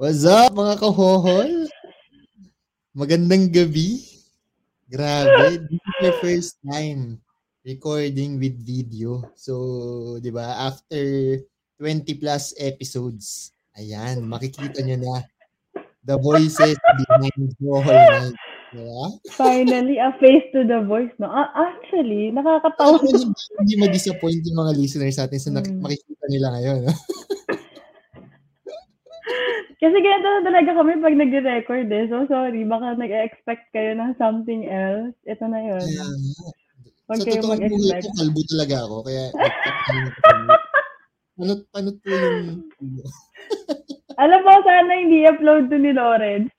What's up mga kahohol? Magandang gabi. Grabe, this is your first time recording with video. So, 'di ba, after 20 plus episodes, ayan, makikita nyo na the voices behind Hohol Night. Diba? Finally, a face to the voice, no? Actually, nakakatawa. hindi, hindi ma-disappoint yung mga listeners natin sa hmm. makikita nila ngayon. No? Kasi ganito na talaga kami pag nag-record eh. So, sorry. Baka nag-expect kayo ng something else. Ito na yun. Yeah. Huwag kayo mag-expect. Sa kalbo talaga ako. Kaya, panot, panot po yung... Alam mo, sana hindi upload to ni Lawrence.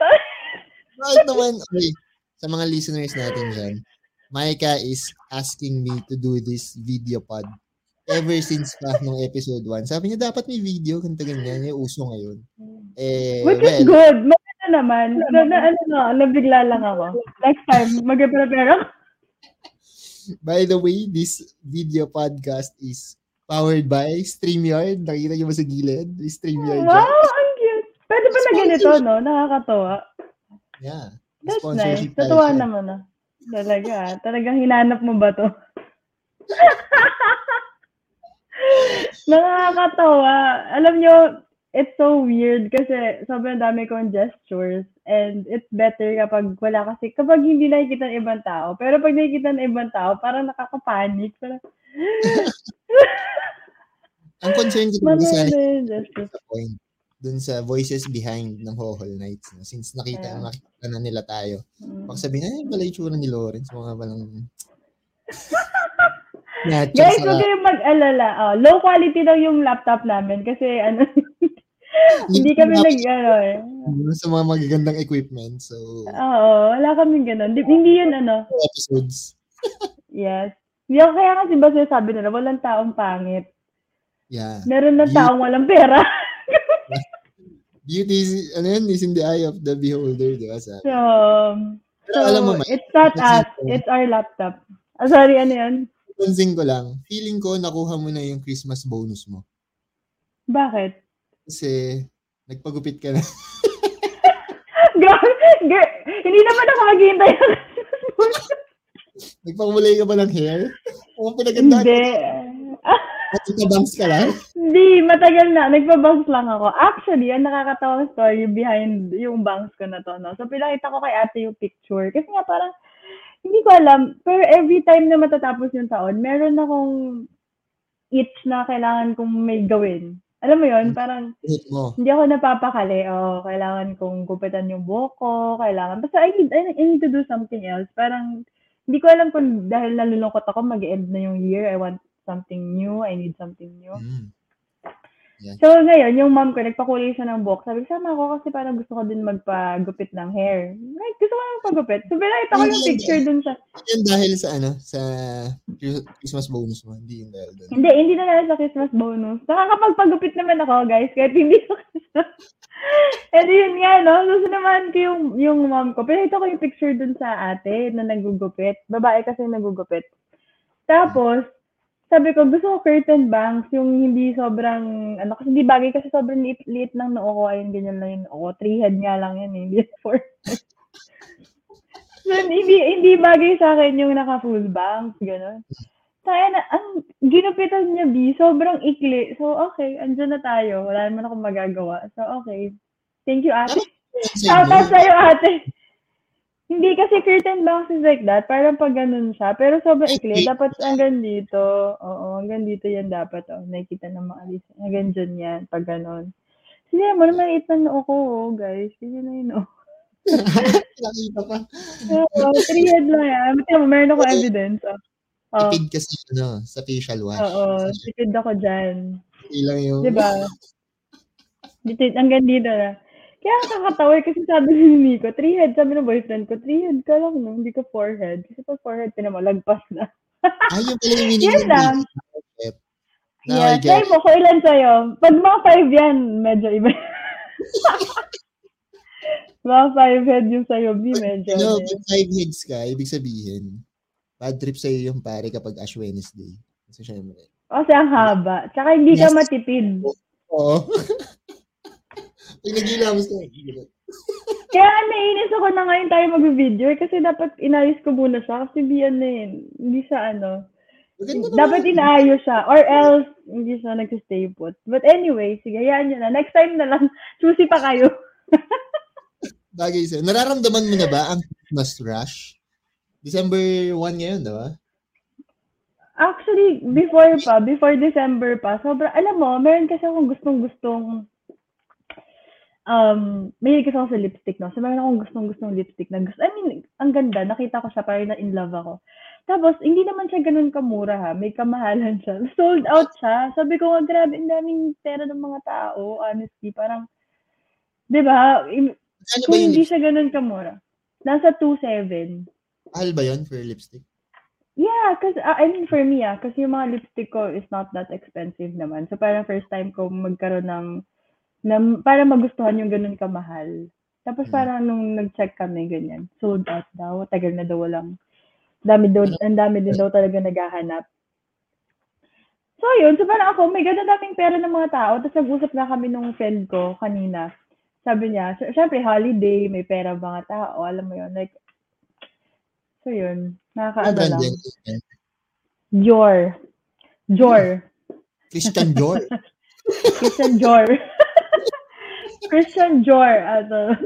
Right naman. Okay. Sa mga listeners natin dyan, Maika is asking me to do this video pod ever since pa nung episode 1. Sabi niya, dapat may video, ganito ganyan, yung uso ngayon. Eh, Which well, is good. Maganda naman. Na, na, ano na, nabigla lang ako. Next time, mag-prepare ako. By the way, this video podcast is powered by StreamYard. Nakita niyo ba sa gilid? StreamYard. Wow, ang cute. Pwede ba na ganito, no? Nakakatawa. Yeah. That's nice. Totoo naman, no? Talaga. Talagang hinanap mo ba to? Nakakatawa. Alam nyo, it's so weird kasi sobrang dami kong gestures and it's better kapag wala kasi kapag hindi nakikita ng ibang tao. Pero pag nakikita ng ibang tao, parang nakakapanik. Parang... Ang concern ko dun sa, sa point, dun sa voices behind ng Hohol Nights. No? Since nakita, yeah. nakita na nila tayo. Mm. Pag sabihin, ay, pala yung ni Lawrence, mga balang... Yeah, Guys, huwag kayong mag-alala. Oh, low quality daw yung laptop namin kasi ano, hindi kami nag, ano eh. Sa mga magagandang equipment, so... Oo, wala kami ganun. Hindi yun ano. Episodes. yes. Yung kaya kasi ba sabi nila, walang taong pangit. Yeah. Meron ng taong walang pera. Beauty is, ano yun, is in the eye of the beholder, di ba? So, so alam mo, it's not us, it's our laptop. Oh, sorry, ano yun? Pansin ko lang, feeling ko nakuha mo na yung Christmas bonus mo. Bakit? Kasi nagpagupit ka na. girl, girl, hindi naman ako maghihintay ng Christmas bonus. Nagpakulay ka ba ng hair? O pinaganda Hindi. Nagpabangs ka lang? Hindi, matagal na. Nagpabangs lang ako. Actually, ang nakakatawang story behind yung bangs ko na to. No? So, pinakita ko kay ate yung picture. Kasi nga parang, hindi ko alam, pero every time na matatapos yung taon, meron akong itch na kailangan kong may gawin. Alam mo yon parang hindi ako napapakali. O, oh, kailangan kong gupitan yung buhok ko, kailangan. Basta I need, I need to do something else. Parang, hindi ko alam kung dahil nalulungkot ako, mag-end na yung year, I want something new, I need something new. Mm. Yeah. So, ngayon, yung mom ko, nagpakulay siya ng buhok. Sabi, sama ako kasi parang gusto ko din magpagupit ng hair. Like, gusto ko magpagupit. So, binakita ko yung picture dun sa... Yan dahil sa ano, sa Christmas bonus mo. Hindi yung dahil dun. Hindi, hindi na dahil sa Christmas bonus. Nakakapagpagupit naman ako, guys, kahit hindi ko And yun nga, no? Gusto naman ko yung, yung mom ko. Pinakita ko yung picture dun sa ate na nagugupit. Babae kasi nagugupit. Tapos, sabi ko, gusto ko curtain bangs, yung hindi sobrang, ano, kasi hindi bagay kasi sobrang liit, liit lang na ako, ayun, ganyan lang yung ako. Three head nga lang yan, eh, hindi four so, hindi, hindi bagay sa akin yung naka-full bangs, gano'n. Kaya na, ang ginupitan niya, B, sobrang ikli. So, okay, andyan na tayo. Wala naman akong magagawa. So, okay. Thank you, ate. Shout out sa'yo, ate. Hindi kasi curtain bangs is like that. Parang pag ganun siya. Pero sobrang ikli. Dapat hanggang dito. Oo, hanggang dito yan dapat. Oh. Nakikita ng mga alis. Hanggang dyan yan. Pag ganun. Sige, mo naman itan na ako, oh, guys. Sige na yun, oh. Nakita pa. Oo, three head lang yan. Mati mo, meron ako evidence. Oh. Oh. Tipid kasi, ano, sa facial wash. Oo, tipid ako dyan. Ilang yung... Diba? Dito, hanggang dito na. Kaya kakatawa kasi sabi ni Nico, three head, sabi ng boyfriend ko, three head ka lang, no? hindi ka forehead. Kasi pag forehead, pinamalagpas na. Ay, yung pala yung meaning Yan lang. No, yeah, try mo, kung ilan sa'yo. Pag mga five yan, medyo iba. mga five head yung sa'yo, B, medyo. No, pag five heads ka, ibig sabihin, bad trip sa'yo yung pare kapag Ash Wednesday. Kasi syempre. Kasi ang haba. Tsaka hindi yes. ka matipid. Oo. Pag nagilamos ka. Kaya nainis ako na ngayon tayo mag-video kasi dapat inayos ko muna siya kasi di ano yun, hindi siya ano. Dapat inaayos siya or else hindi siya nag-stay put. But anyway, sige, hayaan nyo na. Next time na lang, choosy pa kayo. Bagay sa'yo. Nararamdaman mo na ba ang Christmas rush? December 1 ngayon, di ba? Actually, before pa, before December pa, sobra, alam mo, meron kasi akong gustong-gustong, um, may kasi ako sa lipstick, no? So, meron akong gustong-gustong lipstick na gusto, I mean, ang ganda, nakita ko siya, parang na in love ako. Tapos, hindi naman siya ganun kamura, ha? May kamahalan siya. Sold out siya. Sabi ko, nga, grabe, ang daming pera ng mga tao, honestly, parang, di ba, Ano kung hindi siya ganun kamura, nasa 2.7. Mahal ba yun for lipstick? Yeah, cause uh, I mean for me ah, kasi yung mga lipstick ko is not that expensive naman. So parang first time ko magkaroon ng na para magustuhan yung ganun kamahal. Tapos Mm. parang nung nag-check kami ganyan, sold out daw, tagal na daw walang dami daw, ang dami din daw talaga naghahanap. So yun, so parang ako, may ganun daming pera ng mga tao. Tapos nag-usap na kami nung friend ko kanina. Sabi niya, sy- syempre holiday, may pera mga tao, alam mo yun, like, so yun, Ano nakakaano lang. yan? Jor. Jor. Christian Dior. Christian Jor. Christian Jor. Ano.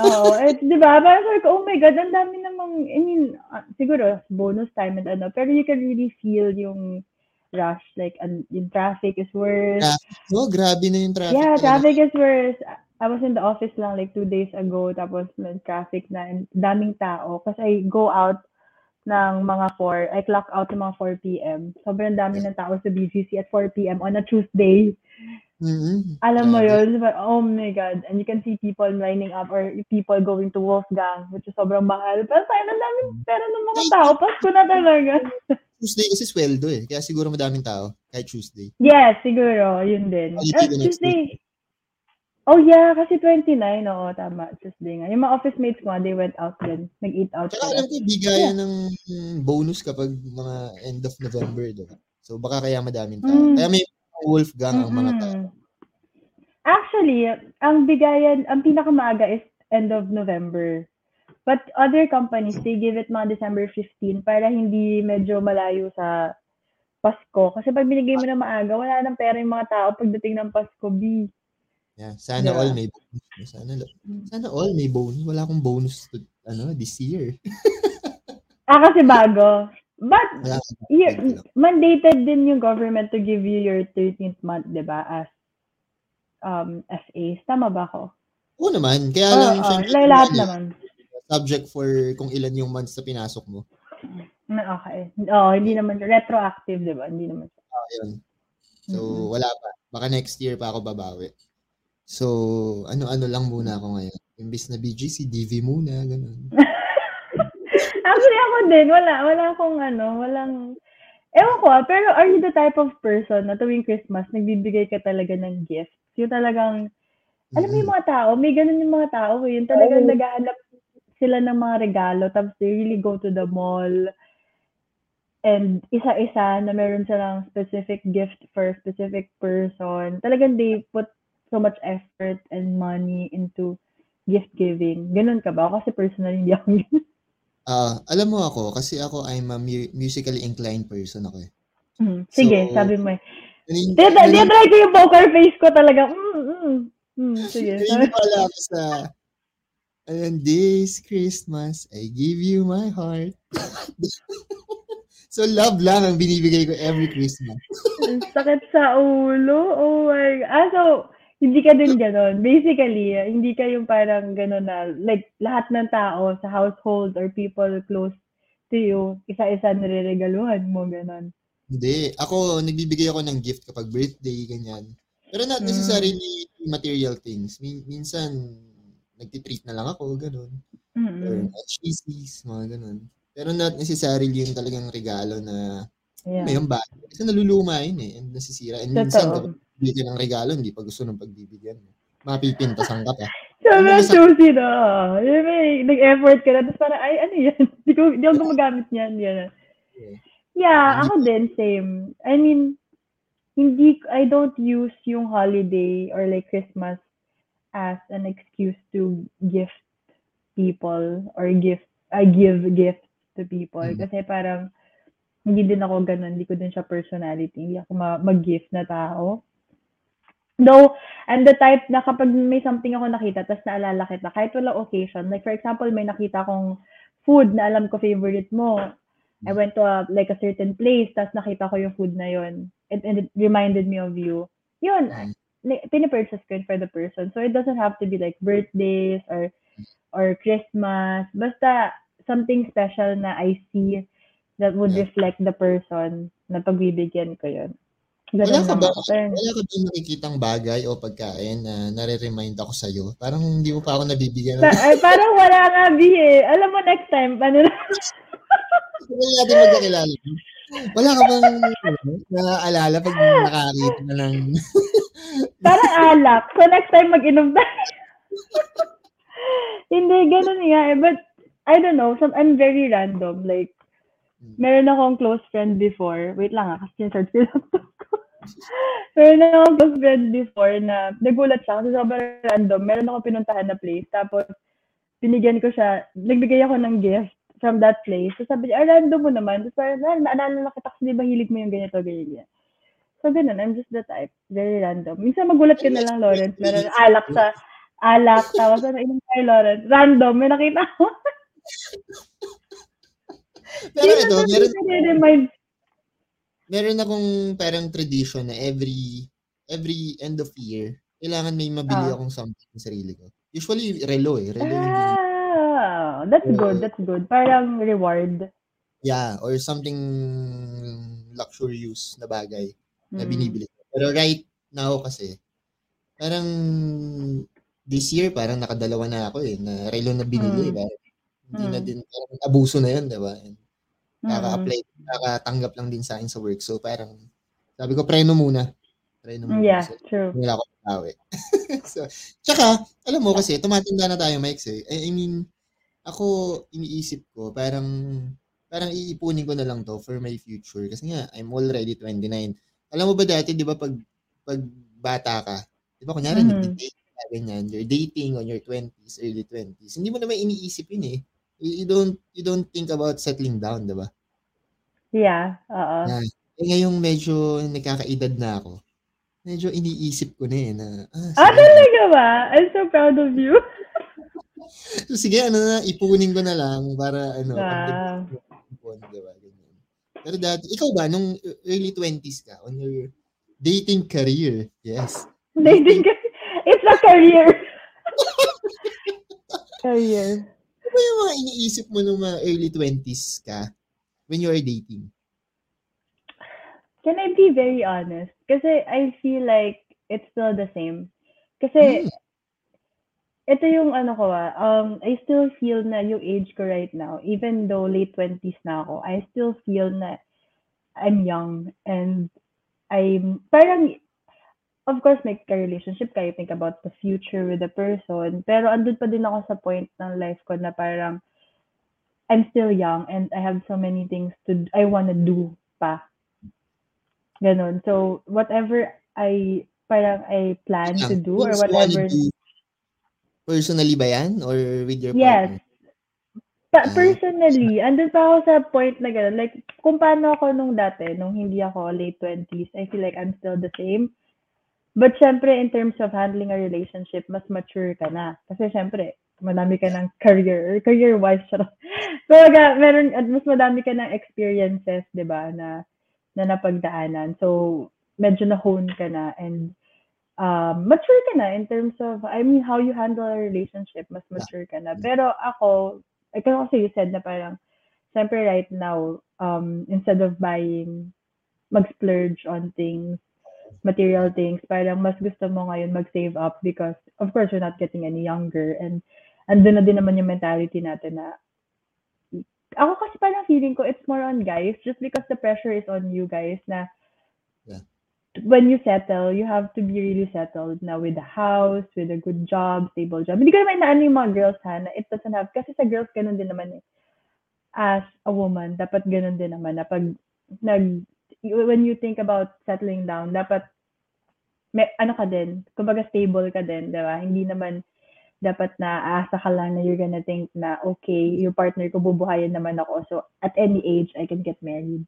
Oo. Eh, di ba? Parang ko, oh my God, ang dami namang, I mean, ah, siguro, bonus time and ano, pero you can really feel yung rush. Like, an, yung traffic is worse. Oh, grabe na yung traffic. Yeah, traffic is worse. I was in the office lang like two days ago, tapos may traffic na, and daming tao. Kasi I go out ng mga 4, I clock out ng mga 4 p.m. Sobrang dami ng tao sa BGC at 4 p.m. on a Tuesday. Mhm. Alam mo yun? Oh my God. And you can see people lining up or people going to Wolfgang, which is sobrang mahal. Pero tayo, ang daming pera ng mga tao. Pasko na talaga. Tuesday kasi sweldo eh. Kaya siguro madaming tao. Kahit Tuesday. Yes, siguro. Yun din. Next Tuesday. Oh yeah, kasi 29. Oo, tama. Tuesday nga. Yung mga office mates ko, they went out din. Nag-eat out sila. alam ko, bigayan ng bonus kapag mga end of November. Diba? So baka kaya madaming tao. Mm. Kaya may Wolfgang ang mga tao. Actually, ang bigayan, ang pinakamaaga is end of November. But other companies, they give it mga December 15 para hindi medyo malayo sa Pasko. Kasi pag binigay mo na maaga, wala nang pera yung mga tao pagdating ng Pasko, B. Yeah, sana Yeah. all may bonus. Sana, sana all may bonus. Wala akong bonus to, ano, this year. Ah, kasi bago. But, Wala y- akong mandated din yung government to give you your 13th month, di ba, as um, FAs. Tama ba ako? Oo naman. Kaya lang, oo. syempre, Like, lahat ano, naman. subject for kung ilan yung months na pinasok mo. Okay. Oo, hindi naman. Retroactive, di ba? Hindi naman. Ayun. So, Mm-mm. wala pa. Baka next year pa ako babawi. So, ano-ano lang muna ako ngayon. Imbis na BGC, DV muna, ganun. Actually, ako din. Wala. Wala akong ano. Walang... Ewan ko ah, pero are you the type of person na tuwing Christmas, nagbibigay ka talaga ng gift? Yung talagang, alam mo yung mga tao, may ganun yung mga tao eh. Yung talagang naghahanap sila ng mga regalo, tapos they really go to the mall, and isa-isa na meron silang specific gift for a specific person. Talagang they put so much effort and money into gift giving. Ganun ka ba? Kasi personally, hindi ako. Ah, alam mo ako, kasi ako I'm a mu- musically inclined person ako eh. Hmm, Sige, So, sabi mo eh. Tita, nanin- try ko yung poker face ko talaga. Mm, mm. Mm, sige. naniniwala ako sa And this Christmas, I give you my heart. so, love lang ang binibigay ko every Christmas. Ang sakit sa ulo. Oh my God. Ah, so, hindi ka din ganon. Basically, hindi ka yung parang ganon na, like, lahat ng tao sa household or people close to you, isa-isa nire-regaluhan mo, ganon. Hindi. Ako, nagbibigay ako ng gift kapag birthday, ganyan. Pero not Mm. necessarily material things. Min- minsan, nagtitreat na lang ako, ganun. Or Mm-mm. mga cheesies, mga ganun. Pero not necessarily yung talagang regalo na Yeah. may yung bagay. Kasi naluluma yun eh, and nasisira. And minsan, kapag Totoo. Bigyan ng regalo, hindi pa gusto ng pagbibigyan mo. Mapipintasan ka pa. Sobrang Ano, choosy na. Yun, may, nag-effort ka na. Tapos parang, ay, ano yan? Hindi ko, hindi ako gumagamit niyan. Yan. Yeah. Ako din, same. I mean, hindi I don't use yung holiday or like Christmas as an excuse to gift people or gift I give gifts to people Mm. kasi parang hindi din ako gano'n, hindi ko din siya personality, hindi ako ma mag-gift na tao. Though, I'm the type na kapag may something ako nakita ta's naalala kita kahit walang occasion, like for example, may nakita akong food na alam ko favorite mo. I went to a, like a certain place ta's nakita ko yung food na yun. It, and it reminded me of you. Yun, Mm. like, pinipurchase ko yun for the person. So it doesn't have to be like birthdays or or Christmas. Basta something special na I see that would Yeah. reflect the person na pagbibigyan ko yun. Wala Ganun ka lang ba wala ka bang nakikitang bagay o pagkain na nare-remind ako sa'yo? Parang hindi mo pa ako nabibigyan ng ay, parang wala nga, B eh. Alam mo, next time, ano na, Wala natin magkakilala. Wala ka bang ano, naaalala pag nakakita ka ng parang alak. So, next time, mag-inom tayo. Hindi, ganun nga eh. But, I don't know. Some, I'm very random. Like, meron akong close friend before. Wait lang ah, kasi search ko. Meron akong close friend before na nagulat siya kasi sobrang random. Meron akong pinuntahan na place. Tapos, binigyan ko siya, nagbigay ako ng gift from that place. So sabi niya, ah, random mo naman. Tapos parang, ah, naalala na kita kasi di ba hilig mo yung ganito, ganyan. So, ganun. I'm just the type. Very random. Minsan magulat ka na lang, Lawrence. Meron alak sa alak. Tapos ano, inom tayo, Lawrence. Random. May nakita ko. Pero ito, meron, remind meron akong parang tradition na every every end of year, kailangan may mabili Ah. akong something sa sarili ko. Usually, relo eh. Relo yung. Ah, that's good. That's good. Parang reward. Yeah, or something luxurious na bagay na Mm. binibili ko. Pero right now kasi, parang this year, parang nakadalawa na ako eh, na relo na binili. Mm. Parang, hindi na Mm. din, parang abuso na yun, di ba? And Mm. Kaka-apply, kakatanggap lang din sa akin sa work. So parang, sabi ko, preno muna. Preno muna. Yeah, So, true. wala ako tawi. so, tsaka, alam mo kasi, tumatanda na tayo, Mike, eh. I, I mean, ako, iniisip ko, parang, parang iipunin ko na lang to for my future. Kasi nga, I'm already 29. Alam mo ba dati, di ba, pag, pag bata ka, di ba, kunyari, Mhm. nag-date ka, ganyan, you're dating on your 20s, early 20s. Hindi mo naman iniisip yun eh. You, you don't, you don't think about settling down, di ba? Yeah, oo. Na, eh, ngayong medyo nagkakaedad na ako, medyo iniisip ko na eh, na, ah, Ah, talaga ba? I'm so proud of you. so, sige, ano na, ipunin ko na lang para, ano, Wow. ipon, di ba? Ganyan. Pero dati, ikaw ba, nung early 20s ka, on your dating career, yes, Dating ka. It's a career. career. ano ba yung mga iniisip mo nung mga early 20s ka when you are dating? Can I be very honest? Kasi I feel like it's still the same. Kasi Hmm. ito yung ano ko ah, um, I still feel na yung age ko right now, even though late 20s na ako, I still feel na I'm young and I'm parang of course may ka-relationship ka, you think about the future with the person, pero andun pa din ako sa point ng life ko na parang I'm still young and I have so many things to I wanna do pa. Ganon. So, whatever I parang I plan to do or whatever Personally ba yan? Or with your Yes. partner? Pa- Ah. personally, andun pa ako sa point na gano'n. Like, kung paano ako nung dati, nung hindi ako late 20s, I feel like I'm still the same. But syempre, in terms of handling a relationship, mas mature ka na. Kasi syempre, madami ka ng career, career-wise. Kumbaga, meron, at mas madami ka ng experiences, di ba, na, na napagdaanan. So, medyo na-hone ka na and um, mature ka na in terms of, I mean, how you handle a relationship, mas mature ka na. Pero ako, I can also you said na parang, syempre right now, um, instead of buying, mag-splurge on things, material things, parang mas gusto mo ngayon mag-save up because, of course, you're not getting any younger and andun na din naman yung mentality natin na ako kasi parang feeling ko it's more on guys just because the pressure is on you guys na Yeah. when you settle, you have to be really settled na with a house, with a good job, stable job. Hindi ko naman inaano yung mga girls ha, na it doesn't have, kasi sa girls ganun din naman eh. As a woman, dapat ganun din naman na pag nag when you think about settling down, dapat may, ano ka din, kumbaga stable ka din, di ba? Hindi naman dapat na aasa ka lang na you're gonna think na, okay, yung partner ko, bubuhayin naman ako. So, at any age, I can get married.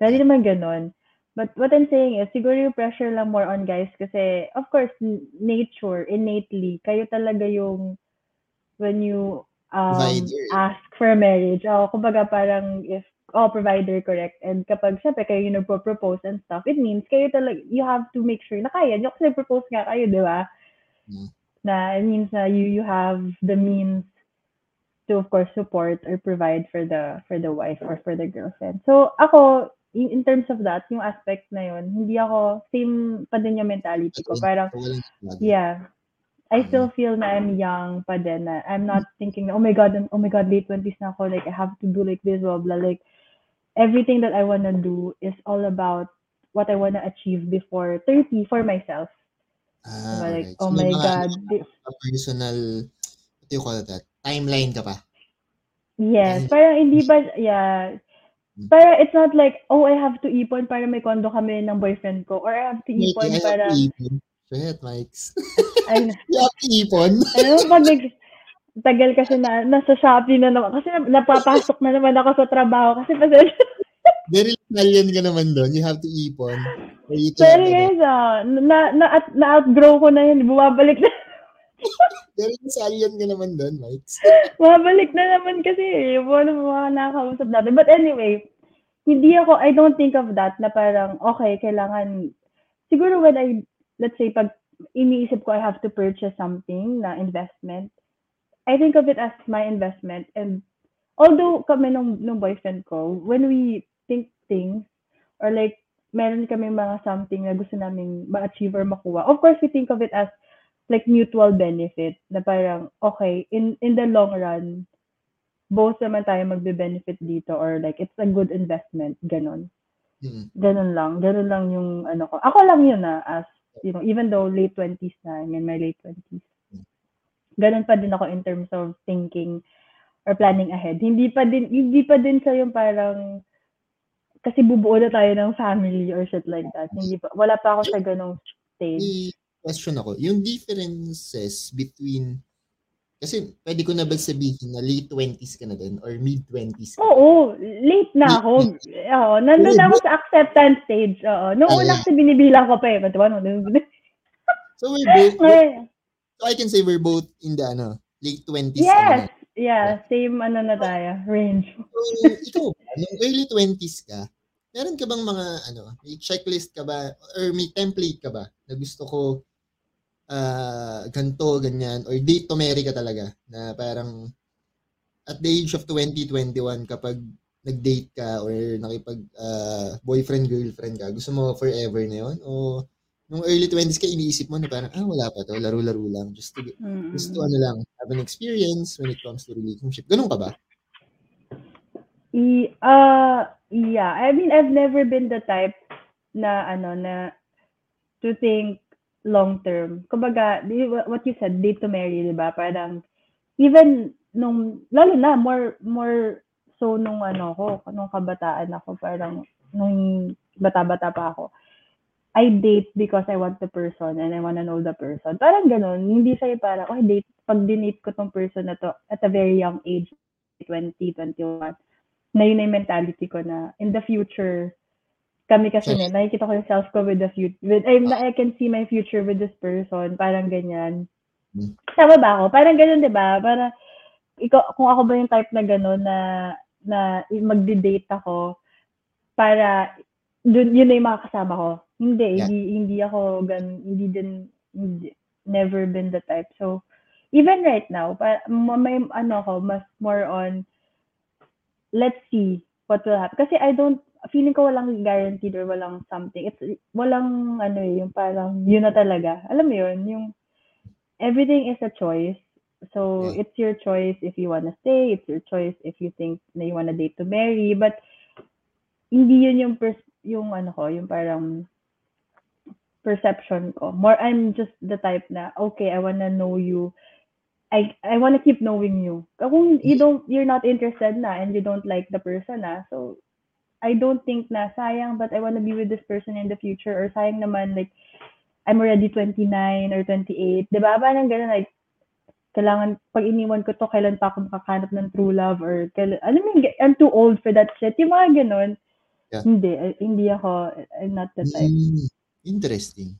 Hindi naman ganun. But what I'm saying is, siguro yung pressure lang more on guys kasi, of course, nature, innately, kayo talaga yung, when you um, Provider. ask for marriage, oh, kumbaga parang if oh, provider, correct. And kapag, syempre, kayo yung nagpo-propose and stuff, it means kayo talaga, you have to make sure na kaya nyo kasi propose nga kayo, di ba? Mm. Na, it means na you, you have the means to, of course, support or provide for the, for the wife or for the girlfriend. So, ako, in, in terms of that, yung aspect na yun, hindi ako, same pa din yung mentality ko. Parang, yeah, I still feel na I'm young pa din. Na I'm not thinking, oh my God, oh my God, late 20s na ako. Like, I have to do like this, blah, blah. Like, everything that I want to do is all about what I want to achieve before 30 for myself. Ah, Diba? Like, alright. oh So, may my mga, God. ano, personal, what do you call that? Timeline ka pa. Yes, Ay. parang hindi ba, yeah. Hmm. Para it's not like, oh, I have to ipon para may kondo kami ng boyfriend ko. Or I have to ipon I have para, to ipon. Shit, Mikes. ay, you have to ipon. ano, pag nag, tagal kasi na, nasa Shopee na naman. Kasi na- napapasok na naman ako sa trabaho. Kasi pa Very Italian ka naman doon. You have to ipon. Ano, guys, ah, na, na, at, na-outgrow ko na yun. Bumabalik na, very Italian ka naman doon, Mikes. bumabalik na naman kasi. eh. Yung mga mga nakakausap natin. But anyway, hindi ako, I don't think of that na parang, okay, kailangan, siguro when I, let's say, pag iniisip ko I have to purchase something na investment, I think of it as my investment. And although kami nung, nung boyfriend ko, when we think things, or like, meron kami mga something na gusto namin ma-achieve or makuha, of course, we think of it as like mutual benefit na parang, okay, in in the long run, both naman tayo magbe-benefit dito or like it's a good investment, ganon. Hmm. Ganon lang. Ganon lang yung ano ko. Ako lang yun na as, you know, even though late 20s na, I'm in my late 20s. Ganon pa din ako in terms of thinking or planning ahead. Hindi pa din, hindi pa din sa yung parang, kasi bubuo na tayo ng family or shit like that. Hindi pa, wala pa ako sa ganong stage. Question ako. Yung differences between, kasi pwede ko na ba sabihin na late 20s ka na din or mid 20s ka? Oo, late na ako. Oo, nandun na ako sa acceptance stage. Oo. Nung una kasi binibilang ko pa eh. Ba't ba? So we're both, so I can say we're both in the ano, late 20s. Yes. ano. Yeah, same ano na tayo, range. So, ikaw nung early 20s ka, meron ka bang mga, ano, may checklist ka ba, or may template ka ba, na gusto ko, ah, ganto, ganyan, or date to marry ka talaga, na parang, at the age of 20, 21, kapag nag-date ka, or nakipag, ah, boyfriend, girlfriend ka, gusto mo forever na yun, o, nung early 20s ka, iniisip mo na parang, ah, wala pa to, laro-laro lang, just to, Mm. just to, ano lang, have an experience when it comes to relationship. Ganun ka ba? I, uh, yeah, I mean, I've never been the type na, ano, na, to think long term. Kumbaga, di- what you said, date to marry, di ba? Parang, even nung, lalo na, more, more, so nung ano ko, nung kabataan ako, parang, nung bata-bata pa ako, I date because I want the person and I want to know the person. Parang ganun. Hindi sa'yo parang, okay, date, pag dinate ko tong person na to at a very young age, 20, 21, na yun na yung mentality ko na in the future, kami kasi na, nakikita ko yung self ko with the future, with, I, I can see my future with this person, parang ganyan. Hmm. Tama ba ako? Parang ganun, di ba? Para, ikaw, kung ako ba yung type na gano'n na, na magdi-date ako, para, dun, yun na yung mga kasama ko. Hindi, Yeah. hindi, hindi ako gan, hindi din, hindi, never been the type. So, even right now, pa, ma- may, ano ko, mas more on, let's see what will happen. Kasi I don't, feeling ko walang guaranteed or walang something. It's, walang, ano eh, yung parang, yun na talaga. Alam mo yun, yung, everything is a choice. So, Yeah. it's your choice if you wanna stay, it's your choice if you think na you wanna date to marry, but, hindi yun yung, pers- yung ano ko, yung parang, perception ko. More, I'm just the type na, okay, I wanna know you. I I wanna keep knowing you. Kung you don't, you're not interested na and you don't like the person na, so I don't think na sayang but I wanna be with this person in the future or sayang naman like I'm already 29 or 28. 'Di ba? Parang ganun like kailangan pag iniwan ko to kailan pa ako makakahanap ng true love or kailan alam mo I'm too old for that shit. Yung mga ganun. Yeah. Hindi, eh, hindi ako I'm not the type. Mm, interesting.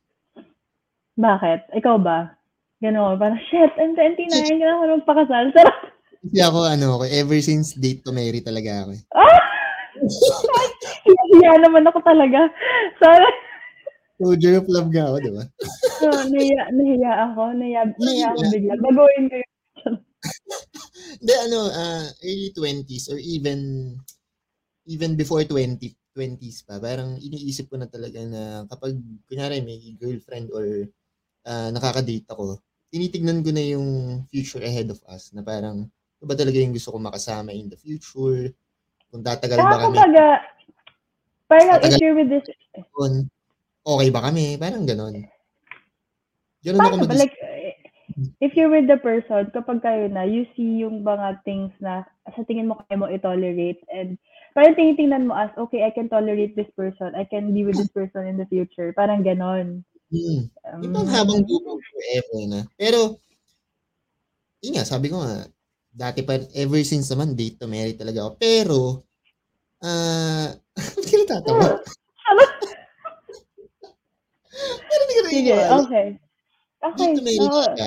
Bakit? Ikaw ba? Ganun, parang shit, I'm 29, kailangan ko nang pakasal. Sarap. Kasi ako, ano, ako, ever since date to marry talaga ako. eh. Ah! Hiya naman ako talaga. Sorry. Soldier of love nga ako, di ba? So, nahiya, nahiya ako. Nahiya, nahiya ako bigla. Baguhin ko yun. Hindi, ano, ah, early 20s or even even before 20, 20s pa, parang iniisip ko na talaga na kapag, kunyari, may girlfriend or ah, nakaka-date ako, tinitignan ko na yung future ahead of us na parang, ano ba talaga yung gusto ko makasama in the future? Kung tatagal ba Saka kami kumbaga, parang if Matagal- you're with this, okay ba kami? Parang ganon. Ako paano ba? mag Like, if you're with the person, kapag kayo na, you see yung mga things na sa tingin mo kaya mo i-tolerate and parang tinitingnan mo as, okay, I can tolerate this person. I can be with this person in the future. Parang ganon. Hmm. Um, Yung bang habang buhay forever na. Pero, yun nga, sabi ko nga, dati pa, ever since naman, date to marry talaga ako. Pero, ah, hindi ka natatawa. Pero hindi ka Sige, okay. Okay. Date to marry oo. talaga.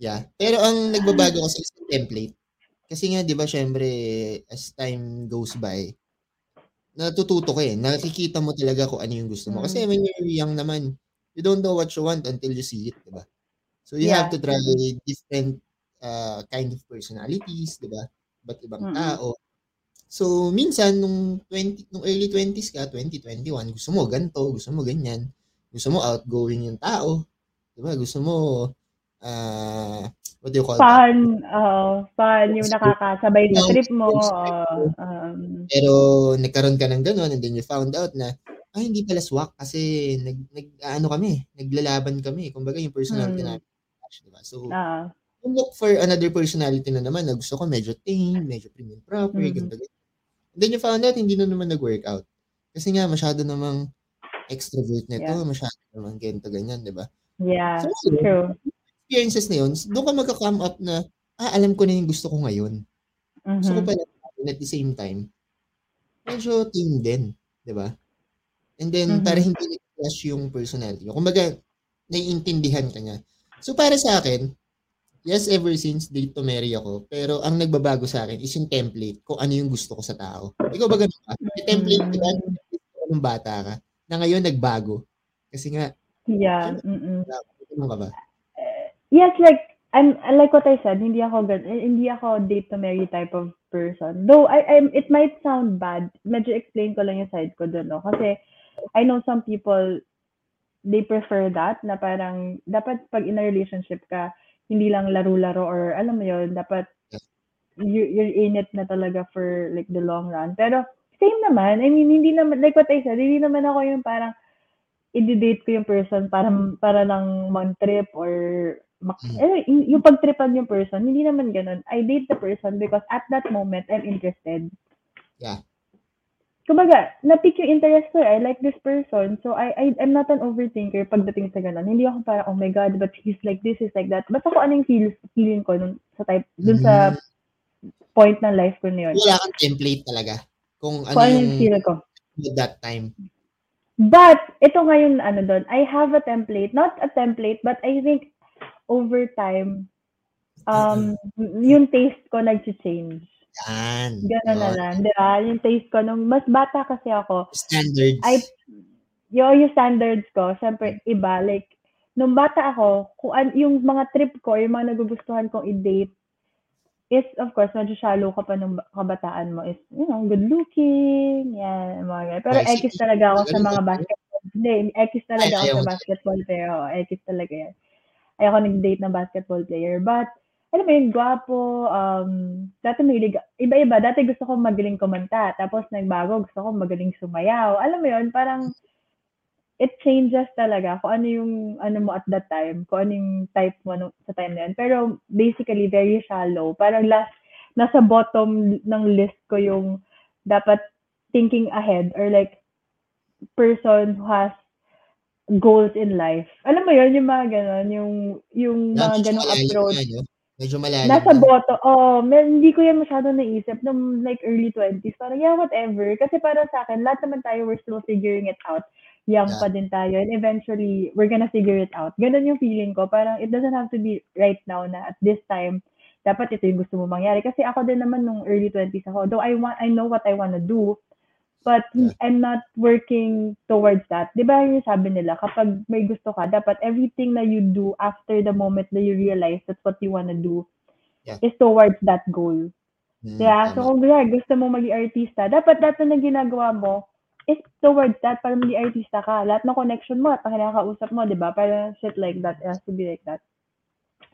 Yeah. Pero ang nagbabago kasi is yung template. Kasi nga, di ba, syempre, as time goes by, natututo ka eh. Nakikita mo talaga kung ano yung gusto mo. Kasi Mm. when you're young naman, you don't know what you want until you see it, di ba? So you have Yeah. to try different uh, kind of personalities, di ba? Ba't ibang Mm-mm. tao. So, minsan, nung, 20, nung early 20s ka, 2021, gusto mo ganito, gusto mo ganyan. Gusto mo outgoing yung tao. Di ba? Gusto mo, uh, what do you call that? Fun, oo, fun, yung nakakasabay sa Fun, trip mo. oo, um, Pero nagkaroon ka ng gano'n and then you found out na, ah, hindi pala swak kasi nag, nag ano kami, naglalaban kami. Kumbaga yung personality Hmm. namin. Diba? So, ah, you look for another personality na naman na gusto ko medyo tame, medyo prim and proper, Mhm. ganito. And then you found out hindi na naman nag-workout. Kasi nga, masyado namang extrovert nito, Yeah. masyado naman ganito, ganyan, di ba? yeah, So, yun, true. experiences na yun, doon ka magka-come up na, ah, alam ko na yung gusto ko ngayon. Ko Mhm. pala at the same time, medyo team din, di ba? And then, Mhm. para hindi nag-clash yung personality nyo. Kumbaga, naiintindihan ka niya. So, para sa akin, yes, ever since date to marry ako, pero ang nagbabago sa akin is yung template kung ano yung gusto ko sa tao. Ikaw ba ganun ka? May template, di ba? Nung bata ka, na ngayon nagbago. Kasi nga, Yeah, mm ka ba? Yes, like, I'm, like what I said, hindi ako gan eh, hindi ako date to marry type of person. Though, I, I'm, it might sound bad. Medyo explain ko lang yung side ko doon, no? Kasi, I know some people, they prefer that, na parang, dapat pag in a relationship ka, hindi lang laro-laro or alam mo yun, dapat you, you're in it na talaga for like the long run. Pero, same naman. I mean, hindi naman, like what I said, hindi naman ako yung parang, i-date ko yung person para para lang mag-trip or mak- Mhm. eh, yung pagtripan yung person, hindi naman ganun. I date the person because at that moment, I'm interested. Yeah. Kumbaga, na-pick yung interest ko. eh. I like this person. So, I, I, I'm not an overthinker pagdating sa ganun. Hindi ako parang, oh my God, but he's like this, he's like that. Basta kung anong feel, feeling ko nun, sa type, dun sa point ng life ko na yun. Wala kang template talaga. Kung ano Kung ano yung yung feel ko. at that time. But, ito ngayon, ano doon, I have a template. Not a template, but I think over time, um, yung taste ko nag-change. Yan. Gano'n na lang. Di ba? Yung taste ko, nung mas bata kasi ako, Standards. I, yung, yung standards ko, syempre, iba. Like, nung bata ako, kung an, yung mga trip ko, yung mga nagugustuhan kong i-date, is, of course, medyo shallow ka pa nung kabataan mo, is, you know, good looking, yan, mga ganyan. Pero X sige. talaga ako sa Ganun mga ba? basketball. Hindi, X talaga Ay, ako sa basketball player. Oo, X talaga yan. Ayoko nag-date ng basketball player. But, alam mo yun, gwapo, um, dati mahilig, iba-iba. Dati gusto ko magaling kumanta. Tapos nagbago, gusto ko magaling sumayaw. Alam mo yun, parang, it changes talaga kung ano yung ano mo at that time, kung ano yung type mo nung, sa time na yun. Pero basically, very shallow. Parang last, nasa bottom ng list ko yung dapat thinking ahead or like person who has goals in life. Alam mo yun, yung mga ganon, yung, yung mga ganong approach. no? Medyo malalim Nasa na. boto, oh, mer- hindi ko yan masyado naisip nung like early 20s. Parang, yeah, whatever. Kasi para sa akin, lahat naman tayo, we're still figuring it out. Young Yeah. pa din tayo. And eventually, we're gonna figure it out. Ganon yung feeling ko. Parang, it doesn't have to be right now na at this time, dapat ito yung gusto mo mangyari. Kasi ako din naman nung early 20s ako, though I want, I know what I wanna do, but Yeah. I'm not working towards that. Di ba yung sabi nila, kapag may gusto ka, dapat everything na you do after the moment that you realize that's what you wanna do Yeah. is towards that goal. Mm, Yeah, so kung yeah, gusto mo maging artista, dapat lahat na ginagawa mo is towards that para maging artista ka. Lahat ng connection mo at kinakausap mo, di ba? Para shit like that, it has to be like that.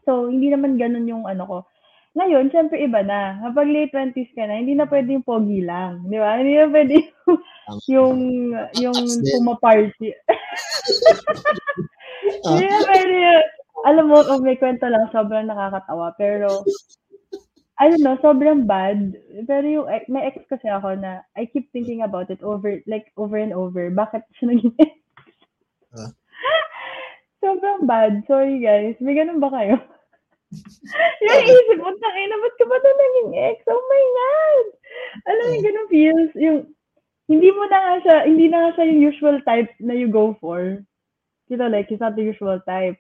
So, hindi naman ganun yung ano ko. Ngayon, syempre iba na. Kapag late 20s ka na, hindi na pwede yung pogi lang. Di ba? Hindi na pwede yung, yung, yung pumaparty. Hindi na pwede yun. Alam mo, oh, may kwento lang, sobrang nakakatawa. Pero, I don't know, sobrang bad. Pero yung, may ex kasi ako na, I keep thinking about it over, like, over and over. Bakit siya naging ex? Ah. sobrang bad. Sorry guys. May ganun ba kayo? yung isip mo, tangina, ba't ka ba na naging ex? Oh my God! Alam mo, ganun feels, yung, hindi mo na nga siya, hindi na nga siya yung usual type na you go for. Know, like, he's not the usual type.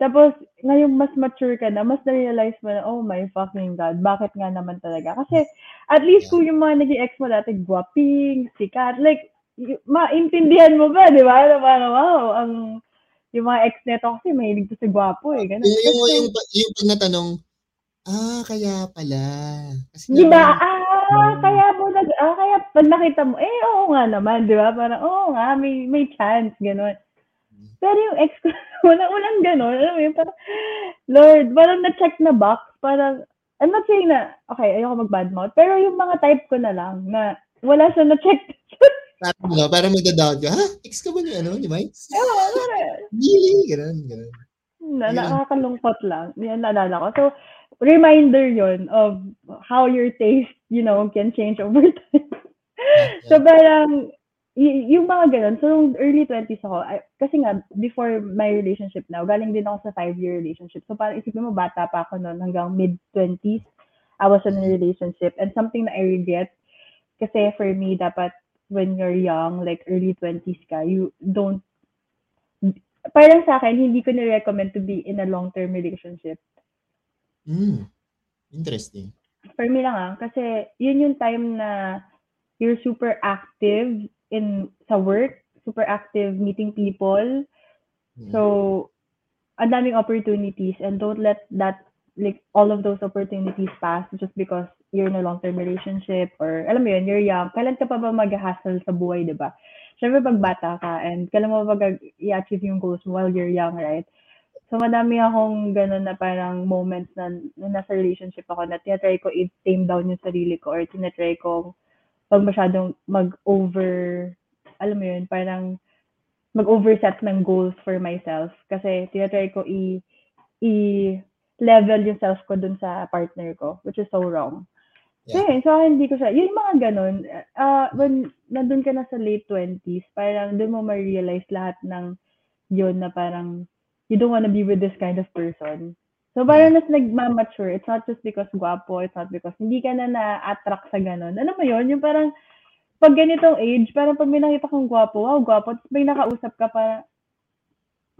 Tapos, ngayong mas mature ka na, mas na-realize mo na, oh my fucking God, bakit nga naman talaga? Kasi, at least kung yung mga naging ex mo dati, guwaping, sikat, like, maintindihan mo ba, di ba? Na parang, wow, ang, yung mga ex neto kasi mahilig to sa gwapo eh. Ganun. yung, yung, yung, yung pag natanong, ah, kaya pala. Kasi di ba? Ah, kaya mo nag, ah, kaya pag nakita mo, eh, oo nga naman, di ba? Parang, oo nga, may, may chance, gano'n. Pero yung ex ko, walang, walang gano'n. Alam mo yun, parang, Lord, parang na-check na box. Parang, I'm not saying na, okay, ayoko mag-badmouth. Pero yung mga type ko na lang, na wala siya na-check. parang, ano, parang magda-doubt ka, ha? Ex ka ba ni ano, ni Mike? Oo, parang, Really? Ganun, ganun. na, nakakalungkot lang. Yan naalala ko. So, reminder yon of how your taste, you know, can change over time. so, parang, y- yung mga ganun, so nung early 20s ako, I- kasi nga, before my relationship now, galing din ako sa five-year relationship. So, parang isipin mo, bata pa ako noon hanggang mid-20s, I was in a relationship. And something na I regret, kasi for me, dapat when you're young, like early 20s ka, you don't, parang sa akin, hindi ko na-recommend to be in a long-term relationship. Mm. Interesting. For me lang ah, kasi yun yung time na you're super active in sa work, super active meeting people. Mm. So, ang daming opportunities and don't let that like all of those opportunities pass just because you're in a long-term relationship or alam mo yun, you're young. Kailan ka pa ba mag-hustle sa buhay, di ba? Siyempre pag bata ka and kailan mo mag- i-achieve yung goals while you're young, right? So, madami akong ganun na parang moments na, na nasa relationship ako na tinatry ko i-tame down yung sarili ko or tinatry ko pag masyadong mag-over, alam mo yun, parang mag-overset ng goals for myself. Kasi tinatry ko i- i-level yung self ko dun sa partner ko, which is so wrong. Yeah. yun, so hindi ko siya, yung mga ganun, uh, when nandun ka na sa late 20s, parang dun mo ma-realize lahat ng yun na parang, you don't wanna be with this kind of person. So, parang mas nagmamature. It's not just because guwapo, it's not because hindi ka na na-attract sa ganun. Ano mo yun? Yung parang, pag ganitong age, parang pag may nakita kang guwapo, wow, guwapo, tapos may nakausap ka para,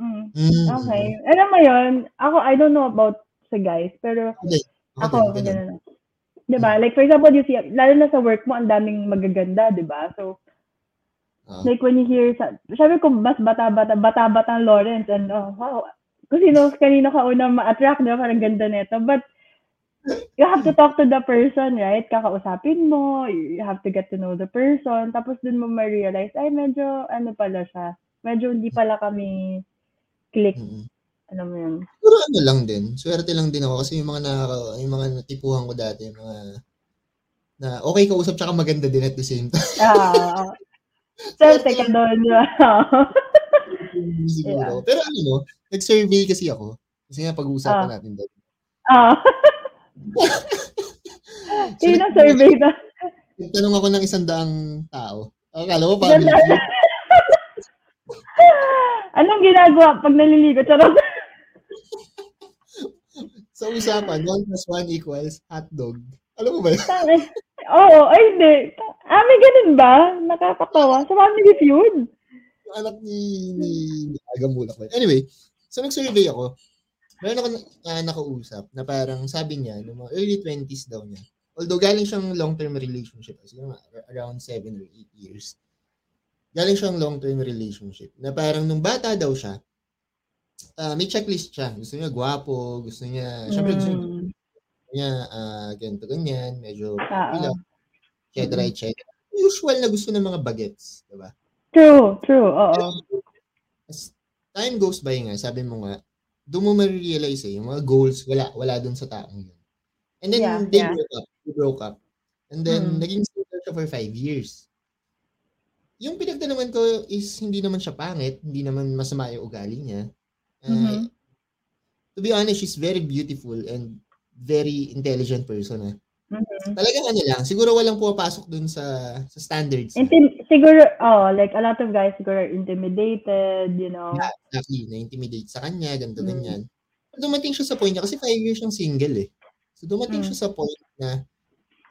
mm, Mm. okay. Alam mo yun, ako, I don't know about sa guys, pero Okay. ako, Okay, ganun. Ganun. Diba? Like, for example, you see, lalo na sa work mo, ang daming magaganda, diba? So, Ah. like, when you hear, sa, sabi ko, mas bata-bata, bata-bata ang Lawrence, and, oh, wow, kung sino, kanino ka unang ma-attract, diba? Parang ganda nito. But, you have to talk to the person, right? Kakausapin mo, you have to get to know the person, tapos dun mo ma-realize, ay, medyo, ano pala siya, medyo hindi pala kami click, Mm. Ano mo yun. Pero ano lang din, swerte lang din ako kasi yung mga nakaka, yung mga natipuhan ko dati, yung mga na okay kausap tsaka maganda din at the same time. Ah, swerte ka doon? Siguro. Pero ano nag-survey kasi ako. Kasi nga pag-uusapan Ah. natin doon. Ah. So, Yun ang survey na. Nagtanong ako ng isang daang tao. Akala ko feud. Anong ginagawa pag naliligo? Charot. Sa usapan, 1 plus 1 equals hotdog. Alam mo ba yun? Oo, ay hindi. Ah, may ganun ba? Nakakatawa. Sa Family Feud. Yung anak ni, ni, ni Aga Mulak. ba yun? Anyway, so nag-survey ako. Meron ako uh, nakausap na parang sabi niya, no mga early 20s daw niya. Although galing siyang long-term relationship, siguro around 7 or 8 years. Galing siyang long-term relationship na parang nung bata daw siya, ah, may checklist siya. Gusto niya gwapo, gusto niya, syempre gusto niya, Mm. niya ah, ganito, ganyan, medyo pila, et cetera, et cetera. Usual na gusto ng mga bagets, di ba? True, true. Oo. As time goes by nga, sabi mo nga, doon mo ma-realize eh, yung mga goals, wala, wala doon sa taong yun. And then, Yeah, they yeah. broke up. They broke up. And then, Mm. naging single siya for five years. Yung pinagtanungan ko is, hindi naman siya pangit, hindi naman masama yung ugali niya. Uh, Mhm. To be honest, she's very beautiful and very intelligent person. Ah. Mhm. Talagang ano lang, siguro walang pumapasok dun sa sa standards. niya. Intim- siguro, oh, like a lot of guys siguro are intimidated, you know. Yeah, exactly. Na-intimidate sa kanya, ganito, Mm. ganyan. Dumating siya sa point niya, kasi five years siyang single eh. So dumating Mm. siya sa point na,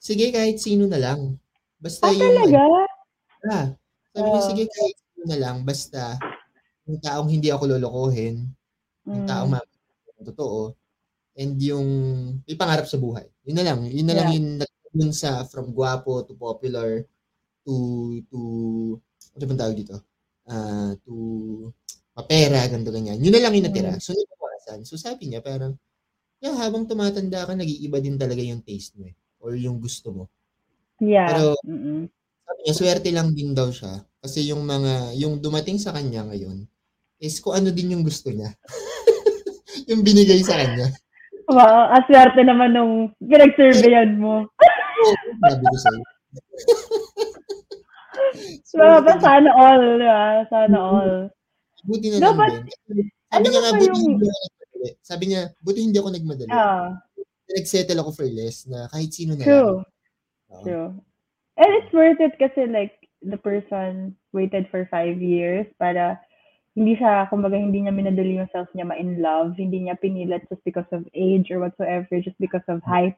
sige kahit sino na lang. Basta Ah, yung, talaga? ah, sabi niya, Oh. sige kahit sino na lang, basta yung taong hindi ako lolokohin, yung Mm. taong ma- totoo, and yung may pangarap sa buhay. Yun na lang. Yun na lang Yeah. yung nag- sa from guwapo to popular to to ano bang tawag dito? Ah, to mapera, ganito ganyan. Yun na lang yung natira. Mm. So, nabawasan. So, sabi niya, parang, yeah, habang tumatanda ka, nag-iiba din talaga yung taste mo eh. Or yung gusto mo. Yeah. Pero- Mm-mm. Sabi niya, swerte lang din daw siya. Kasi yung mga, yung dumating sa kanya ngayon, is kung ano din yung gusto niya. yung binigay sa kanya. Wow, aswerte naman nung pinag-surveyan mo. Sabi ko sa'yo. Diba, ba, sana all, diba? Sana all. Buti na No, lang but, din. Sabi ano niya nga, buti yung- hindi ako nagmadali. Sabi niya, buti hindi ako nagmadali. Ah, Nag-settle ako for less na kahit sino na true. lang. Oo. True. And it's worth it kasi like the person waited for five years para hindi siya, kumbaga, hindi niya minadali yung self niya ma-in love. Hindi niya pinilit just because of age or whatsoever, just because of hype.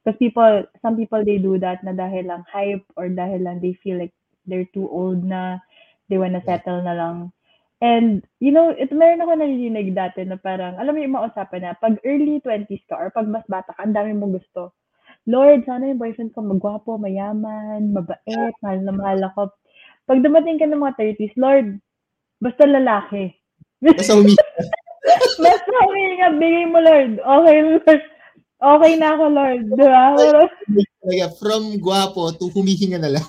Because people, some people, they do that na dahil lang hype or dahil lang they feel like they're too old na, they wanna settle na lang. And, you know, it, meron ako narinig dati na parang, alam mo yung mga usapan na, pag early 20s ka or pag mas bata ka, ang dami mong gusto. Lord, sana yung boyfriend ko magwapo, mayaman, mabait, mahal na mahal ako. Pag dumating ka ng mga 30s, Lord, basta lalaki. Basta umi. basta huminga, bigay mo, Lord. Okay, Lord. Okay na ako, Lord. Di ba? From guwapo to humihinga na lang.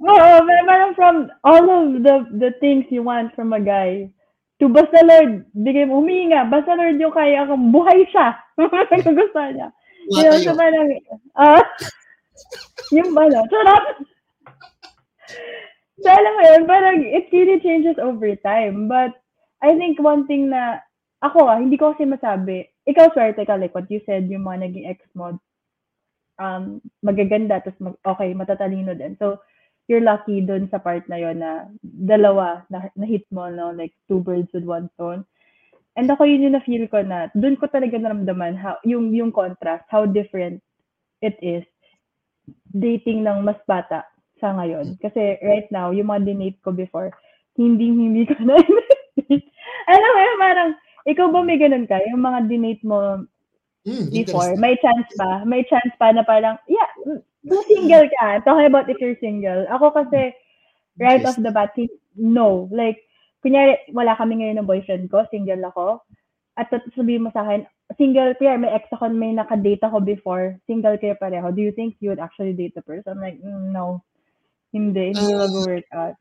Oo, pero parang from all of the the things you want from a guy, to basta Lord, bigay mo, huminga, basta Lord yung kaya akong buhay siya. Gusto niya. You know, so parang, ah, yung ba no? So, alam mo yun, parang it really changes over time. But, I think one thing na, ako ah, hindi ko kasi masabi, ikaw swerte ka, like what you said, yung mga naging ex mo, um, magaganda, tapos mag, okay, matatalino din. So, you're lucky dun sa part na yon na dalawa na, na hit mo, no? Like, two birds with one stone. And ako yun yung na-feel ko na, dun ko talaga naramdaman how, yung, yung contrast, how different it is dating ng mas bata sa ngayon. Kasi right now, yung mga dinate ko before, hindi, hindi ko na Alam mo yun, parang, ikaw ba may ganun ka? Yung mga dinate mo Hmm, before, may chance pa, may chance pa na parang, yeah, kung single ka, talking about if you're single. Ako kasi, right off the bat, no. Like, kunyari, wala kami ngayon ng boyfriend ko, single ako, at sabihin mo sa akin, single, kuya, may ex ako, may nakadate ako before, single kayo pareho, do you think you would actually date the person? I'm like, mm, no. Hindi, hindi Ah. mag-work out.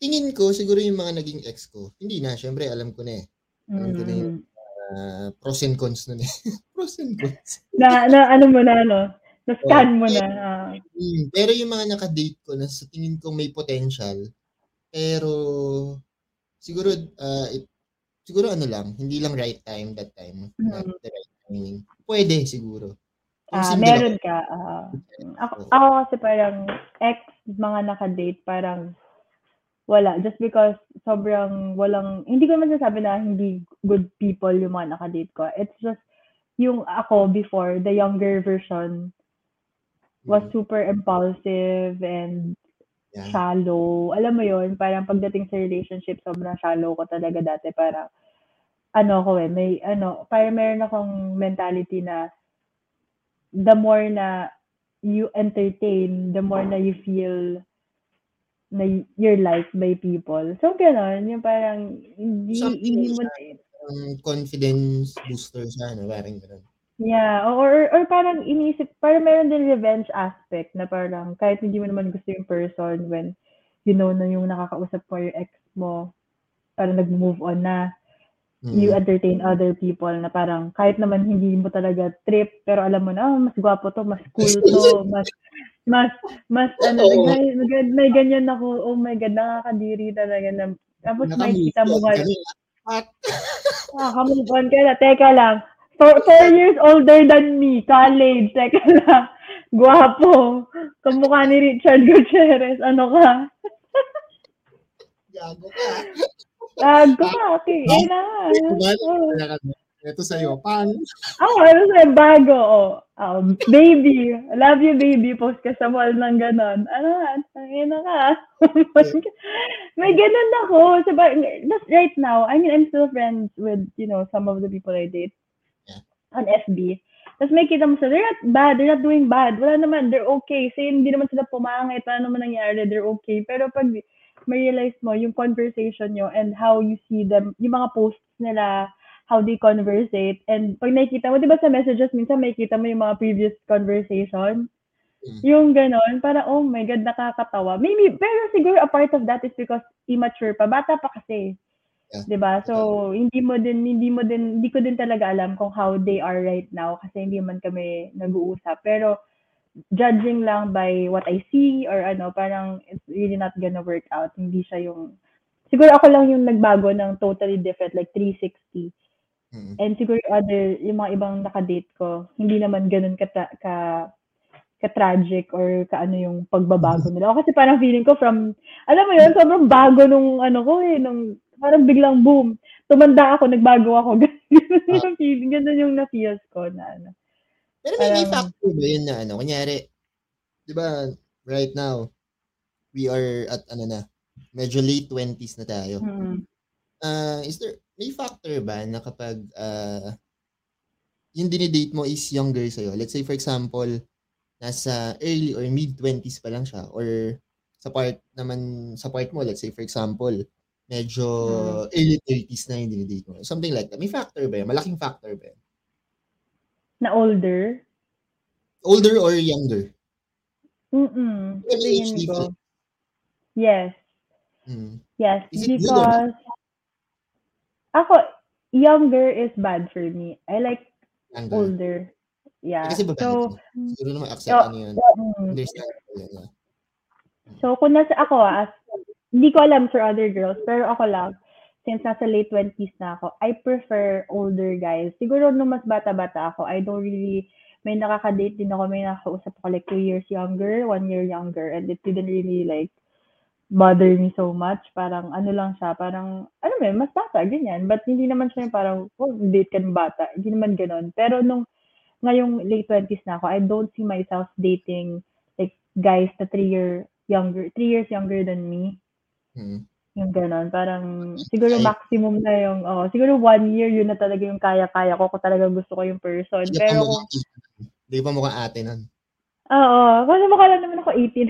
Tingin ko, siguro yung mga naging ex ko, hindi na, syempre, alam ko na eh. Alam ko na yun. Mm. Ah, pros and cons nun eh. pros and cons. Na, na, ano mo na, no? Na-scan mo na. ah. Hmm, pero yung mga nakadate ko na sa tingin ko may potential, pero siguro, ah, it- siguro ano lang, hindi lang right time that time. Not Mm. the right timing. Pwede siguro. Ah, single meron ka. ah. ako, ako kasi parang ex mga naka-date parang wala just because sobrang walang hindi ko naman sasabi na hindi good people yung mga naka-date ko. It's just yung ako before, the younger version was Mm. super impulsive and Yeah. shallow. Alam mo yun, parang pagdating sa relationship, sobrang shallow ko talaga dati. Parang, ano ko eh, may, ano, parang meron akong mentality na the more na you entertain, the more na you feel na you're liked by people. So, gano'n, yung parang, hindi, Something hindi mo, Um, confidence booster siya, no? Parang ganun. Yeah, or, or parang iniisip, parang meron din revenge aspect na parang kahit hindi mo naman gusto yung person when you know na yung nakakausap mo yung ex mo, parang nag-move on na, you Mm. entertain other people na parang kahit naman hindi mo talaga trip, pero alam mo na, oh, mas gwapo to, mas cool to, mas, mas, mas, ano, Oo. may, may, may ganyan ako, oh my God, nakakadiri talaga na, tapos makikita mo na. At, Naka-move on ka na. Teka lang. Four, four years older than me. College. Teka lang. Guwapo. Kamukha ni Richard Gutierrez. Ano ka? gago ka. Gago ka. Okay. Na. Oh. Ito sa'yo. Paano? Oh, ano sa'yo? Bago. Oh. Um, baby. I love you, baby. Post ka sa wall ng ganon. Ano nga? Ano ka? May ganon ako. So, just right now, I mean, I'm still friends with, you know, some of the people I date Yeah. on FB. Tapos may kita mo sila, they're not bad, they're not doing bad. Wala naman, they're okay. Say, hindi naman sila pumangit, wala naman nangyari, they're okay. Pero pag ma-realize mo yung conversation nyo and how you see them, yung mga posts nila, how they conversate, and pag nakikita mo, di ba sa messages, minsan may kita mo yung mga previous conversation, Mm. yung ganon, para oh my God, nakakatawa. Maybe, pero siguro a part of that is because immature pa. Bata pa kasi. Yeah. 'Di ba? So, hindi mo din, hindi mo din, hindi ko din talaga alam kung how they are right now kasi hindi man kami nag-uusap. Pero, judging lang by what I see or ano, parang it's really not gonna work out. Hindi siya yung, siguro ako lang yung nagbago ng totally different, like 360. Mm. And siguro yung other, yung mga ibang nakadate ko, hindi naman ganun ka, ka, ka-tragic or kaano yung pagbabago nila. Ako kasi parang feeling ko from, alam mo yun, sobrang bago nung ano ko eh, nung parang biglang boom. Tumanda ako, nagbago ako. Ganun Ah. yung feeling, ganun yung na-feels ko na ano. Pero may, may factor ba yun na ano? Kunyari, di ba, right now, we are at ano na, medyo late 20s na tayo. Mm. Ah, is there, may factor ba na kapag ah, yung dinidate mo is younger sa'yo? Let's say, for example, nasa early or mid-20s pa lang siya or sa part naman, sa part mo, let's say, for example, medyo early 30s na yung dinidate mo. Something like that. May factor ba yun? Malaking factor ba yun? Na older? Older or younger? Mm-mm. Age ko. difference. Yes. Hmm. Yes. Is because, ako, younger is bad for me. I like Younger. older. Yeah. Kasi babae So. Siguro naman accept Oh, ano yun. mm, ah. So, kung nasa ako, ah, as, hindi ko alam for other girls, pero ako lang, since nasa late 20s na ako, I prefer older guys. Siguro nung mas bata-bata ako, I don't really, may nakaka-date din ako, may nakakausap ako like two years younger, one year younger, and it didn't really like bother me so much. Parang ano lang siya, parang, ano yun, mas bata, ganyan. But hindi naman siya yung parang, oh, date ka ng bata. Hindi naman ganon. Pero nung ngayong late 20s na ako, I don't see myself dating like guys na three year younger, three years younger than me. Hmm. Yung ganon. Parang, siguro Ay. maximum na yung, oh, siguro one year, yun na talaga yung kaya-kaya ko kung talaga gusto ko yung person. Pa Pero, mukhang Hindi pa mukhang ate nun. oo, kasi mukha lang naman ako 18.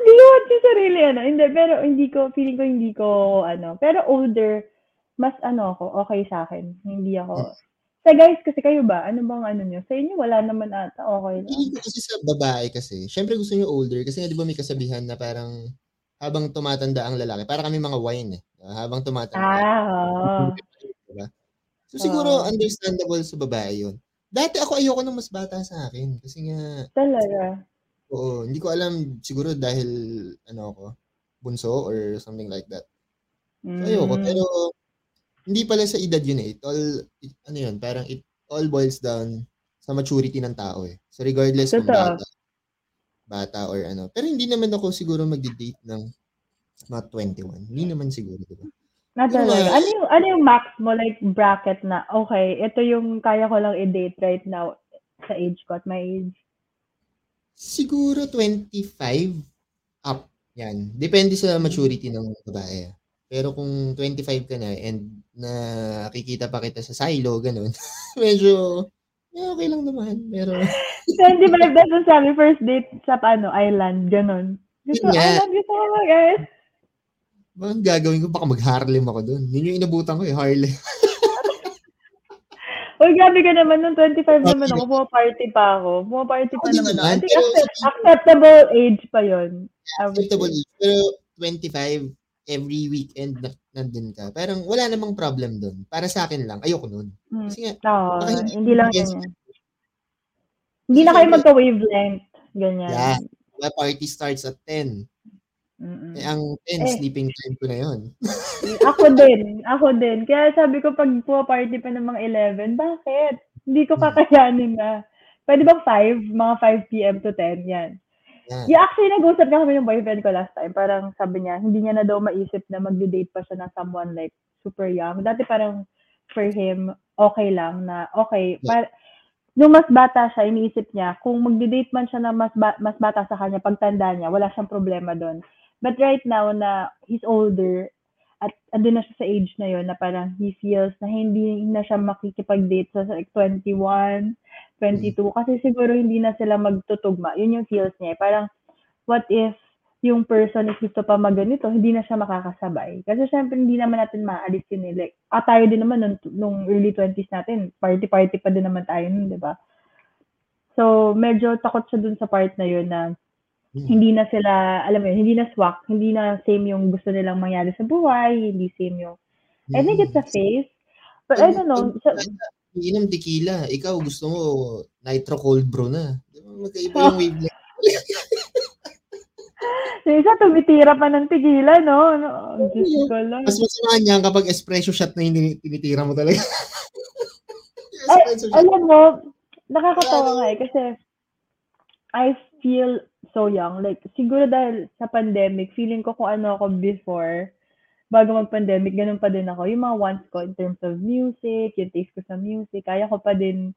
Hindi ko sa sarili, ano. Hindi, pero hindi ko, feeling ko hindi ko, ano. Pero older, mas ano ako, okay sa akin. Hindi ako, sa guys kasi kayo ba, ano bang ano nyo? Sa inyo, wala naman ata, okay lang. Ko kasi sa babae kasi, syempre gusto niyo older kasi nga di ba may kasabihan na parang habang tumatanda ang lalaki, para kami mga wine eh. Habang tumatanda. Ah. Diba? So siguro Oo. understandable sa babae yun. Dati ako ayoko nung mas bata sa akin kasi nga Talaga. oo, hindi ko alam siguro dahil ano ako bunso or something like that. So, ayoko Mm. pero hindi pala sa edad yun eh. It all, it, ano yun, parang it all boils down sa maturity ng tao eh. So regardless kung bata, bata or ano. Pero hindi naman ako siguro magdi-date ng mga 21. Hindi naman siguro, di ba? Talaga. nga- Ano yung, ano yung max mo, like, bracket na, okay, ito yung kaya ko lang i-date right now sa age ko, at my age. Siguro 25 up. Yan. Depende sa maturity ng babae. Pero kung 25 ka na and nakikita pa kita sa silo, ganun, medyo, eh, okay lang naman. Pero, 25 doesn't sabi first date sa ano, island, ganun. Gusto, Yun nga. island, gusto ko mag guys. Bakit gagawin ko? Baka mag-Harlem ako doon. Yun yung inabutan ko eh, Harlem. Uy, grabe ka naman, nung 25 naman ako, pumaparty pa ako. Pumaparty pa naman naman, I think pero acceptable age pa yun. I would Acceptable age. Pero 25, every weekend na, nandun ka. Parang wala namang problem doon. Para sa akin lang, ayoko nun. Hmm. Kasi nga, baka hindi- hindi lang yes. ganyan. Hindi na kayo magka-wavelength. Ganyan. Yeah. the party starts at 10. Mm-mm. Eh, ang 10, Eh. sleeping time ko na yon. ako din. Ako din. Kaya sabi ko, pag pumaparty pa ng mga 11, bakit? Hindi ko Hmm. kakayanin na. Pwede bang 5? Mga 5 p.m. to 10, yan. Yan. Yeah, actually, nag-usap na kami ng boyfriend ko last time. Parang sabi niya, hindi niya na daw maisip na mag-date pa siya ng someone like super young. Dati parang for him, okay lang na, okay, Yeah. par- nung mas bata siya, iniisip niya, kung magde-date man siya na mas, ba- mas bata sa kanya, pagtanda niya, wala siyang problema doon. But right now na he's older, at andun na siya sa age na yon na parang he feels na hindi na siya makikipag-date sa like 21, 22, kasi siguro hindi na sila magtutugma. Yun yung feels niya. eh. Parang, what if yung person is gusto pa maganito, hindi na siya makakasabay. Kasi syempre, hindi naman natin maalis yun eh. Like, ah, tayo din naman nung, nung early 20s natin, party-party pa din naman tayo nun, di ba? So, medyo takot siya dun sa part na yun na Hmm. hindi na sila, alam mo yun, hindi na swak, hindi na same yung gusto nilang mangyari sa buhay, hindi same yung, I think it's a phase. But I don't know, sa, Iinom tequila. Ikaw gusto mo nitro cold brew na. Magkaiba yung wavelength. yung isa tumitira pa ng tigila, no? no Diyos ko lang. Mas masama niyan kapag espresso shot na hindi tinitira mo talaga. Ay, alam mo, nakakatawa nga eh, kasi I feel so young. Like, siguro dahil sa pandemic, feeling ko kung ano ako before, bago mag-pandemic, ganun pa din ako. Yung mga wants ko in terms of music, yung taste ko sa music, kaya ko pa din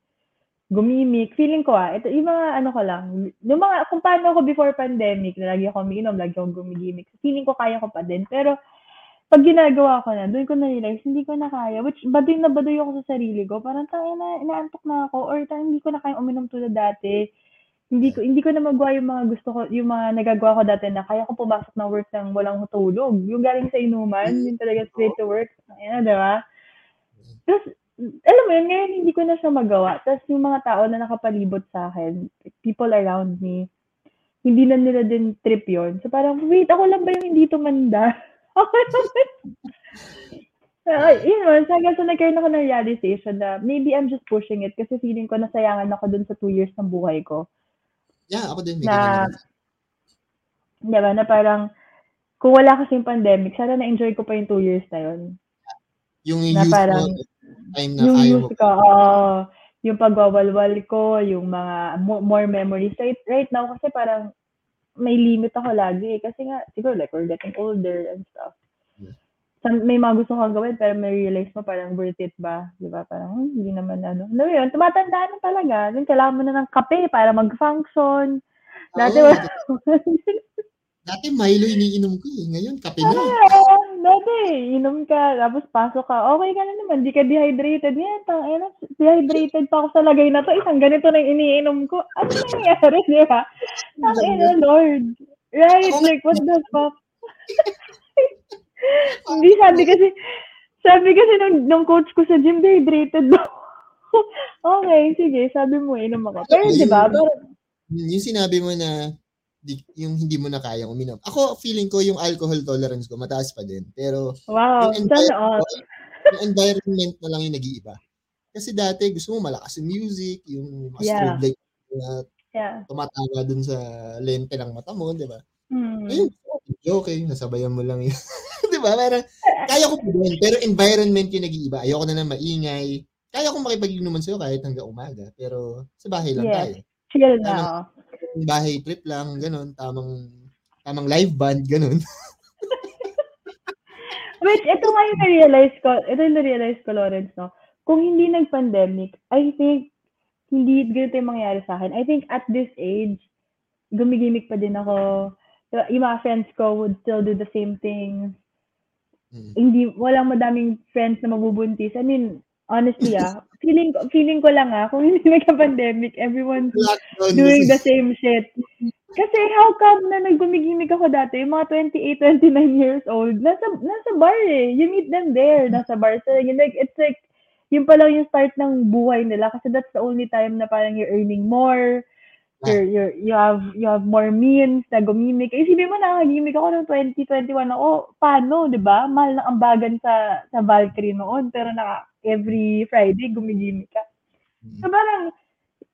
gumimik. Feeling ko ah, ito, yung mga ano ko lang, yung mga, kung paano ako before pandemic, na lagi ako umiinom, lagi ako gumigimik. Feeling ko kaya ko pa din. Pero, pag ginagawa ko na, doon ko na-realize, hindi ko na kaya. Which, baduy na baduy ako sa sarili ko. Parang, tayo na, inaantok na ako. Or, tayo, hindi ko na kaya uminom tulad dati. Hindi ko, hindi ko na magawa yung mga gusto ko, yung mga nagagawa ko dati na kaya ko pumasok ng work ng walang tulog. Yung galing sa inuman, yung talaga straight to work. Ayan, di ba? Tapos, alam mo yun, ngayon hindi ko na siya magawa. Tapos yung mga tao na nakapalibot sa akin, people around me, hindi na nila din trip yon So parang, wait, ako lang ba yung hindi tumanda? Ako lang ba Uh, yun man, hanggang sa nagkaroon ako ng realization na maybe I'm just pushing it kasi feeling ko nasayangan ako dun sa two years ng buhay ko. Yeah, ako din. May Na, ganyan. di ba, na parang, kung wala kasi yung pandemic, sana na-enjoy ko pa yung two years na yun. Yung na youth parang- mo, time na yung music ko, oo. yung pagwawalwal ko, yung mga mo- more memories. Right, right now, kasi parang may limit ako lagi. eh. Kasi nga, siguro like, we're getting older and stuff. May mga gusto kang gawin, pero may realize mo parang worth it ba? Di ba? Parang, hmm, hindi naman ano. Ano yun? Tumatanda na talaga. Then, kailangan mo na ng kape para mag-function. Dati, wala. Dati Milo iniinom ko eh. Ngayon, kape na. Ah, dati, inom ka, tapos pasok ka, okay ka na naman, di ka dehydrated. Yan, tang ina, dehydrated pa ako sa lagay na to. Isang ganito na yung iniinom ko. Ano nangyayari, di ba? Tang ina, Lord. Right, like, what the fuck? Hindi, sabi kasi, sabi kasi nung, nung coach ko sa gym, dehydrated daw. okay, sige, sabi mo, inom ako. Pero, di ba, Yung sinabi mo na di, yung hindi mo na kayang uminom. Ako, feeling ko yung alcohol tolerance ko mataas pa din. Pero wow, yung, environment, yung environment na lang yung nag-iiba. Kasi dati gusto mo malakas yung music, yung mga Yeah. strobe light na Yeah. tumatawa dun sa lente ng mata mo, di ba? Ayun, Mm. okey, nasabayan mo lang yun. 'Di ba parang kaya ko pa din, pero environment yung nag-iiba. Ayoko na ng maingay. Kaya kong makipag-inuman sa'yo kahit hanggang umaga, pero sa bahay lang Yes, tayo. chill na, oh. bahay trip lang gano'n, tamang tamang live band, gano'n. Wait, ito nga yung na-realize ko, ito yung na-realize ko, Lawrence, 'no, kung hindi nag-pandemic, I think hindi ganito yung mangyayari sa'kin. I think at this age, gumi-gimik pa din ako. Yung mga friends ko would still do the same thing. Mm. Hindi walang madaming friends na mabubuntis. I mean, honestly, ah, feeling feeling ko lang, ah, kung hindi nagka-pandemic, everyone's doing the same shit. Kasi how come na naggumi-gimik ako dati, yung mga 28, 29 years old, nasa nasa bar, eh. You meet them there, nasa bar sila. Like, it's like, yun pa lang yung start ng buhay nila kasi that's the only time na parang you're earning more, you're, you're, you have you have more means na gumimik. Isipin mo, nakakagimik ako noong 2021 ako. Paano, di ba? Mahal ng ambagan sa, sa Valkyrie noon, pero naka, every Friday, gumigimik ka. So parang,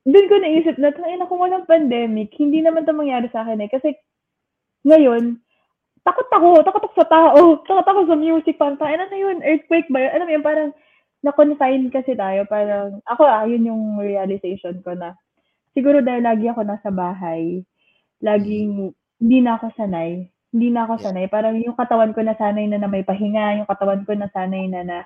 dun ko naisip na, tangina kung walang pandemic, hindi naman ito mangyari sa akin eh. Kasi, ngayon, takot ako, takot ako sa tao, takot ako sa music, parang, tangina na yun, earthquake ba yun? Alam mo yun, parang, na-confine kasi tayo, parang, ako ah, yun yung realization ko na, siguro dahil lagi ako nasa bahay, laging, hindi na ako sanay, hindi na ako Yeah. sanay, parang yung katawan ko nasanay na na may pahinga, yung katawan ko nasanay na na,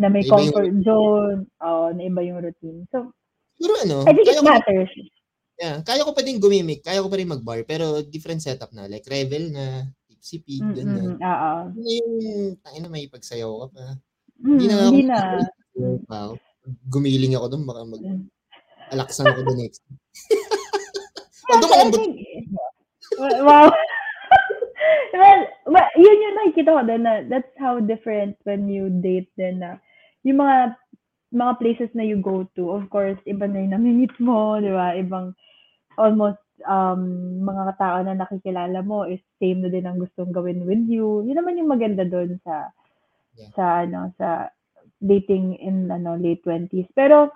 na may yung comfort zone, oo, na iba yung routine. So, Siguro ano, I think kaya it ko matters. yeah, kaya ko pa din gumimik, kaya ko pa rin mag-bar, pero different setup na, like revel na, tipsy pig, ganyan. Mm, oo. Yun na yung, tangina may pagsayaw ka pa. Mm, Hindi na ako hindi na. wow. Gumiling ako doon, baka mag Mm. Alaksan ako the next. Although malambot, wow. well, well, yun yung nakikita ko din na that's how different when you date din na yung mga mga places na you go to, of course, iba na yung nami-meet mo, di ba? Ibang almost um, mga tao na nakikilala mo is same na din ang gustong gawin with you. Yun naman yung maganda doon sa Yeah. sa ano sa dating in ano late 20s. Pero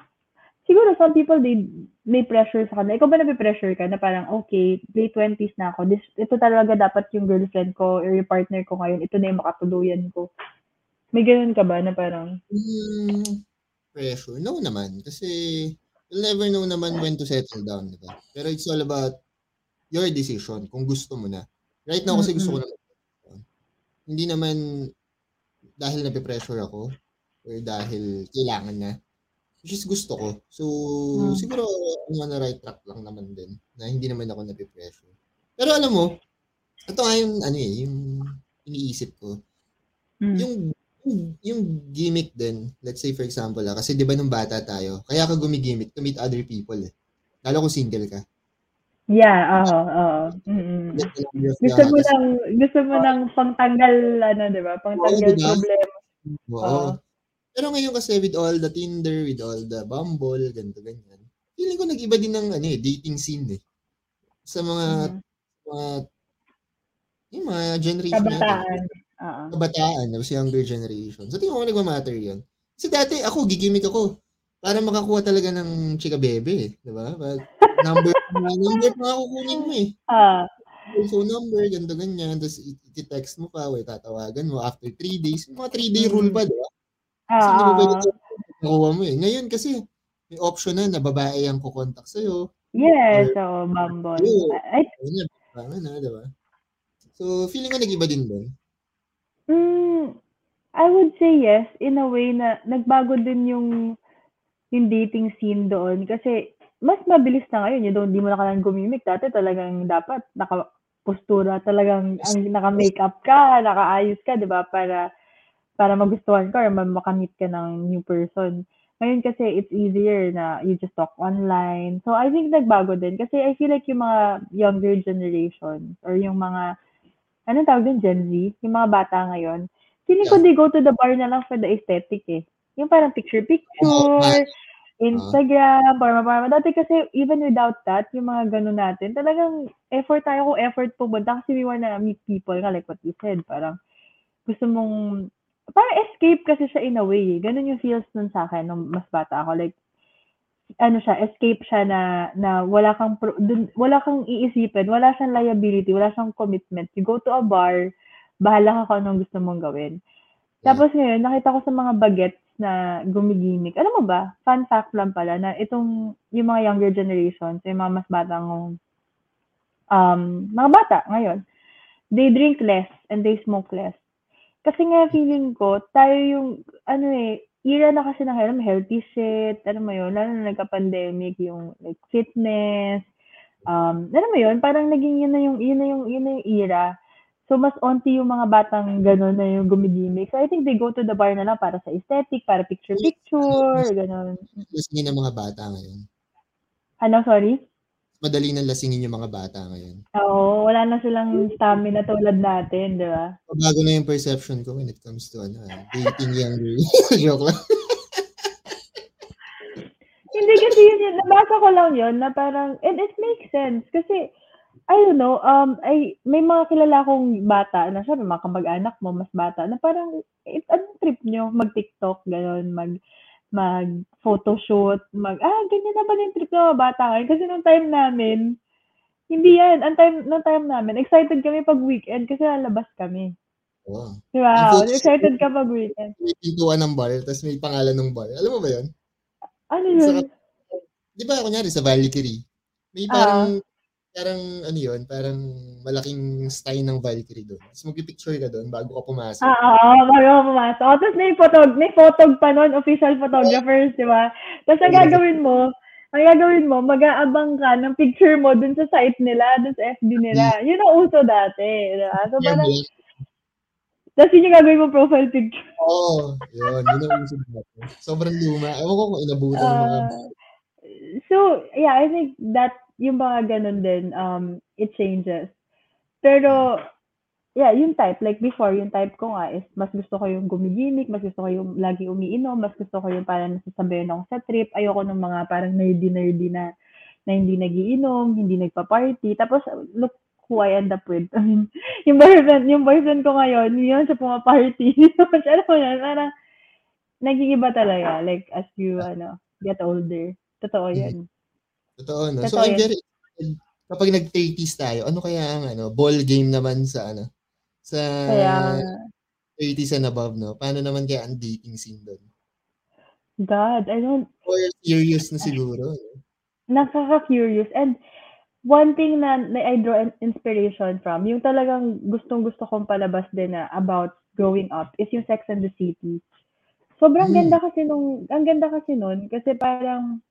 siguro some people they may pressure sa kanila. Ikaw ba nape-pressure ka na parang okay, late 20s na ako. This ito talaga dapat yung girlfriend ko or yung partner ko ngayon. Ito na yung makatuluyan ko. May ganun ka ba na parang hmm, pressure. No naman. Kasi, you'll never know naman when to settle down, di ba? Pero it's all about your decision, kung gusto mo na. Right now, kasi gusto ko na Hindi naman dahil nape-pressure ako or dahil kailangan na. Which is gusto ko. So, Hmm. siguro on the right track lang naman din na hindi naman ako nape-pressure. Pero alam mo, ito nga yung ano eh, yung iniisip ko. mm, Yung yung, gimmick din, let's say for example, ah, kasi 'di ba nung bata tayo, kaya ka gumigimik to meet other people eh. Lalo kung single ka. yeah, oo, oo. Mm. Gusto mo nang gusto mo nang pangtanggal ano, 'di ba? Pangtanggal Oo, diba? problema. Oo. Oo. Pero ngayon kasi with all the Tinder, with all the Bumble, ganito ganyan. Feeling ko nag-iba din ng ano eh, dating scene eh. Sa mga Mm. mga yung mga generation natin. Kabataan. Oo. Kabataan, tapos younger generation. So tingin ko nagmamatter yun. Kasi dati ako, gigimik ako para makakuha talaga ng chika bebe eh. Di ba? Pag number, number pa nga kukunin mo eh. Ah, phone number, ganito ganyan. Tapos i-text mo pa, or tatawagan mo after 3 days. Yung mga 3-day rule pa, di ba? Kasi hindi mo pwede ah. nakuha mo eh. Ngayon kasi, may option na na babae ang kukontak sa'yo. Yes, so Bumble. Oo. I, na, baka na, di ba? So, feeling ko nag-iba din doon. mm, I would say yes, in a way na nagbago din yung yung dating scene doon kasi mas mabilis na ngayon. You don't, di mo na kailangan gumimik. Dati talagang dapat naka-postura, talagang ang naka-makeup ka, nakaayos ka, di ba? Para, para magustuhan ka or ma- makamit ka ng new person. Ngayon kasi it's easier na you just talk online. So I think nagbago din kasi I feel like yung mga younger generation or yung mga anong tawag din Gen Z, yung mga bata ngayon, feeling ko Yeah. they go to the bar na lang for the aesthetic eh. Yung parang picture-picture, Instagram, parma-parma. Dati kasi even without that, yung mga ganun natin, talagang effort tayo kung effort pumunta kasi we wanna meet people nga like what you said. Parang gusto mong parang escape kasi siya in a way. eh. Ganun yung feels nun sa akin nung mas bata ako. Like, ano siya, escape siya na na wala kang pro, dun, wala kang iisipin, wala siyang liability, wala siyang commitment. You go to a bar, bahala ka kung anong gusto mong gawin. Tapos ngayon, nakita ko sa mga bagets na gumigimik. Alam mo ba, fun fact lang pala na itong yung mga younger generations, yung mga mas batang um, mga bata ngayon, they drink less and they smoke less. Kasi nga feeling ko, tayo yung, ano eh, era na kasi ng alam, healthy shit, ano mo yun, lalo na nagka-pandemic, yung like, fitness, um, ano mo yun, parang naging yun na yung, yun na yung, yun na yung era. So, mas onti yung mga batang gano'n na yung gumigimik. So, I think they go to the bar na lang para sa aesthetic, para picture-picture, gano'n. Lasingin ng mga bata ngayon. Ano, sorry? Madali nang lasingin yung mga bata ngayon. Oo, wala na silang stamina tulad natin, di ba? Bago na yung perception ko when it comes to ano, dating younger. Joke lang. Hindi kasi yun, yun, nabasa ko lang yun na parang, and it makes sense. Kasi, I don't know, um, ay, may mga kilala kong bata na syempre mga kamag-anak mo, mas bata, na parang, it, anong trip nyo? Mag-TikTok, gano'n, mag, mag photoshoot, mag, ah, ganyan na ba yung trip mga bata ngayon? Kasi nung time namin, hindi yan. Ang time, nung time namin, excited kami pag weekend kasi lalabas kami. Wow. Wow, excited ka pag weekend. May pintuan ng bar, tapos may pangalan ng bar. Alam mo ba yun? Ano yun? Sa, di ba, kunyari, sa Valkyrie, may parang, uh, parang, ano yun, parang malaking style ng Valkyrie doon. Tapos magpipicture ka doon bago ka pumasok. Oo, ah, bago ka pumasok. Oh, tapos may photog, may photog pa noon, official photographers, di ba? Tapos ang gagawin mo, ang gagawin mo, mag-aabang ka ng picture mo dun sa site nila, dun sa FB nila. Yun ang uso dati. Diba? So, parang, tapos yun yung gagawin mo profile picture. Oo, oh, yun. Yun ang uso dati. Sobrang luma. Ewan ko kung inabutan uh, ng mga... So, yeah, I think that, yung mga ganun din, um, it changes. Pero, yeah, yung type, like before, yung type ko nga is, mas gusto ko yung gumigimik, mas gusto ko yung lagi umiinom, mas gusto ko yung parang nasasabayan ako sa trip. Ayoko ng mga parang nerdy-nerdy na, na hindi nagiinom, hindi nagpa-party. Tapos, look who I end up with. I mean, yung boyfriend, yung boyfriend ko ngayon, yun sa pumaparty. Alam mo yan, parang, nag-iiba talaga, like, as you, ano, get older. Totoo yan. Totoo, no? Totoo so, I'm very excited kapag nag-30s tayo, ano kaya ang ano, ball game naman sa ano, sa kaya, 30s and above, no? Paano naman kaya ang dating scene doon? God, I don't... Or serious na siguro. No? Nakaka-curious. And one thing na, na I draw inspiration from, yung talagang gustong-gusto kong palabas din na about growing up is yung Sex and the City. Sobrang hmm. ganda kasi nung, ang ganda kasi nun, kasi parang,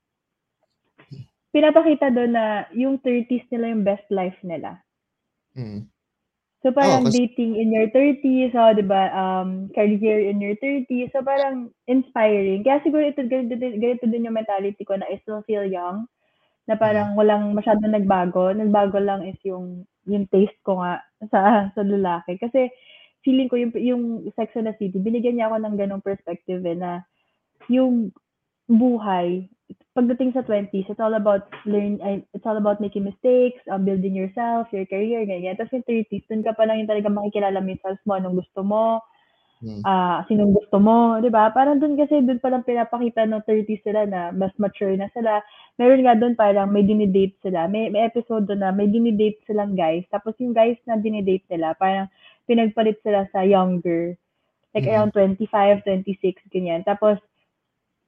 pinapakita doon na yung 30s nila yung best life nila. Mm. So parang oh, kasi... dating in your 30s, oh, 'di ba? Um career in your 30s. So parang inspiring. Kaya siguro ito ganito, ganito din yung mentality ko na I still feel young. Na parang mm. walang masyadong nagbago. Nagbago lang is yung yung taste ko nga sa sa lalaki. Kasi feeling ko yung yung Sex and the City, binigyan niya ako ng ganong perspective eh, na yung buhay pagdating sa 20s, it's all about learn, it's all about making mistakes, um, building yourself, your career, ganyan. Tapos yung 30s, dun ka pa lang yung talaga makikilala mo yung self mo, anong gusto mo, hmm. uh, sinong gusto mo, di ba? Parang dun kasi, dun pa lang pinapakita ng 30s sila na mas mature na sila. Meron nga dun parang may dinidate sila. May, may episode dun na may dinidate silang guys. Tapos yung guys na dinidate nila, parang pinagpalit sila sa younger. Like hmm. around 25, 26, ganyan. Tapos,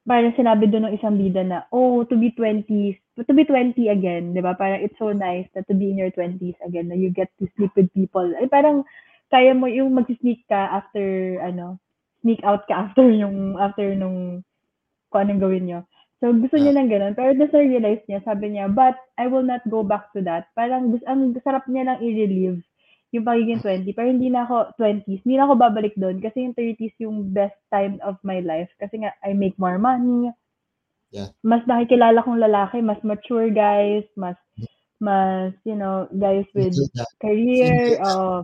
parang sinabi doon ng isang bida na, oh, to be 20s, to be 20 again, di ba? Parang it's so nice that to be in your 20s again, na you get to sleep with people. Ay, parang kaya mo yung mag-sneak ka after, ano, sneak out ka after yung, after nung, kung anong gawin nyo. So, gusto niya ng ganun. Pero nasa realize niya, sabi niya, but I will not go back to that. Parang, ang sarap niya lang i-relive yung pagiging 20. Pero hindi na ako 20s. Hindi na ako babalik doon kasi yung 30s yung best time of my life. Kasi nga, I make more money. Yeah. Mas nakikilala kong lalaki, mas mature guys, mas, mas, you know, guys with career. Oh.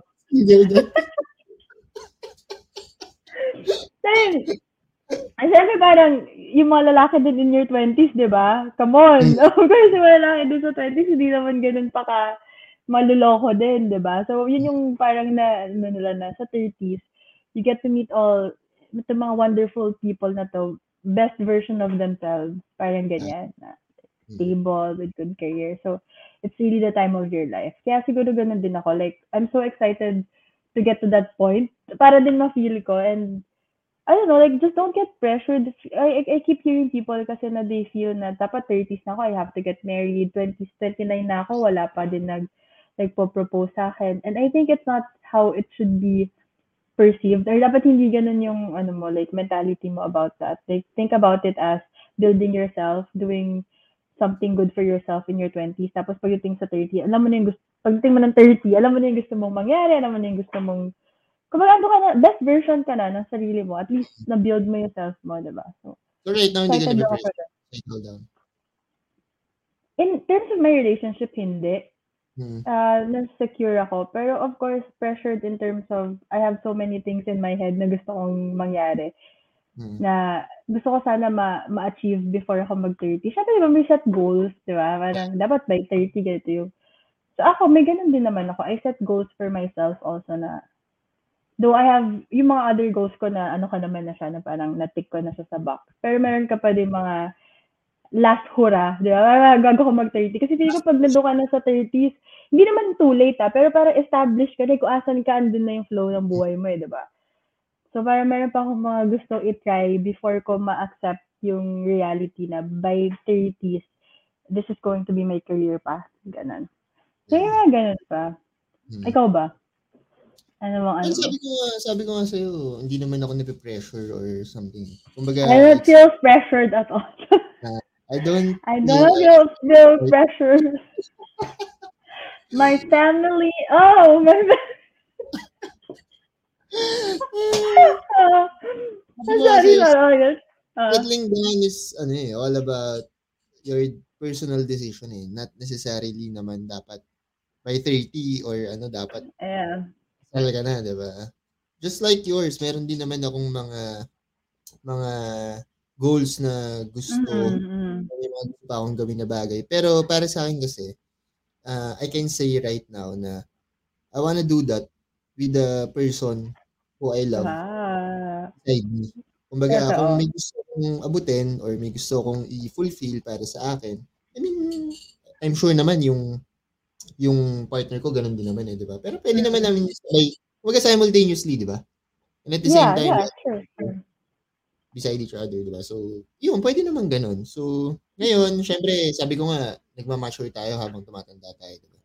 Then, ay, siyempre parang, yung mga lalaki din in your 20s, di ba? Come on. Of course, yung mga lalaki din sa 20s, hindi naman ganun pa ka, maluloko din, 'di ba? So, yun yung parang na ano nila na sa 30s, you get to meet all the mga wonderful people na to best version of themselves. Parang ganyan. Na Mm. stable, with good career. So, it's really the time of your life. Kaya siguro ganun din ako. Like, I'm so excited to get to that point. Para din ma-feel ko. And, I don't know, like, just don't get pressured. I, I, I keep hearing people kasi na they feel na dapat 30s na ako, I have to get married. 20s, 29 na ako, wala pa din nag, like, po-propose sa akin. And I think it's not how it should be perceived. Or dapat hindi ganun yung, ano mo, like, mentality mo about that. Like, think about it as building yourself, doing something good for yourself in your 20s. Tapos pagdating sa 30, alam mo na yung gusto, pagdating mo ng 30, alam mo na yung gusto mong mangyari, alam mo na yung gusto mong, kumbaga ano ka na, best version ka na ng sarili mo. At least, na-build mo yung self mo, diba? So, So right now, hindi ka na. In terms of my relationship, hindi. Uh, na-secure ako. Pero of course, pressured in terms of, I have so many things in my head na gusto kong mangyari. Hmm. na gusto ko sana ma- ma-achieve before ako mag-30. Siyempre, diba, may set goals, di ba? Parang, dapat by 30, ganito yung... So, ako, may ganun din naman ako. I set goals for myself also na... Though I have, yung mga other goals ko na ano ka naman na siya, na parang natik ko na siya sa box. Pero meron ka pa din mga last hura, di ba? Gago ko mag-30. Kasi feeling ko pag nandun ka na sa 30s, hindi naman too late ah, pero parang established ka, like kung asan ka, andun na yung flow ng buhay mo eh, di ba? So, parang meron pa akong mga gusto i-try before ko ma-accept yung reality na by 30s, this is going to be my career path. Ganon. So, yung mga ganon pa. Hmm. Ikaw ba? Ano bang ano? Sabi ko nga, sabi ko nga sa'yo, hindi naman ako nape-pressure or something. Kumbaga, I don't feel pressured at all. I don't I feel don't like- feel, pressured. my family, oh, my uh, sorry, sorry. Uh, settling down is, ano eh, all about your personal decision eh. Not necessarily naman dapat by 30 or ano, dapat yeah. kasal ka na, di ba? Just like yours, meron din naman akong mga mga goals na gusto, Mm-mm. may mga gusto pa akong gawin na bagay. Pero para sa akin kasi, uh, I can say right now na I wanna do that with the person who I love Ah. beside me. Kumbaga, Totoo. kung may gusto kong abutin or may gusto kong i-fulfill para sa akin, I mean, I'm sure naman yung yung partner ko ganun din naman eh, di ba? Pero pwede naman namin sabay, kumbaga simultaneously, di ba? And at the same Yeah, time, yeah, sure, sure. Beside each other, di ba? So, yun, pwede naman ganun. So, ngayon, syempre, sabi ko nga, nagmamature tayo habang tumatanda tayo, di ba?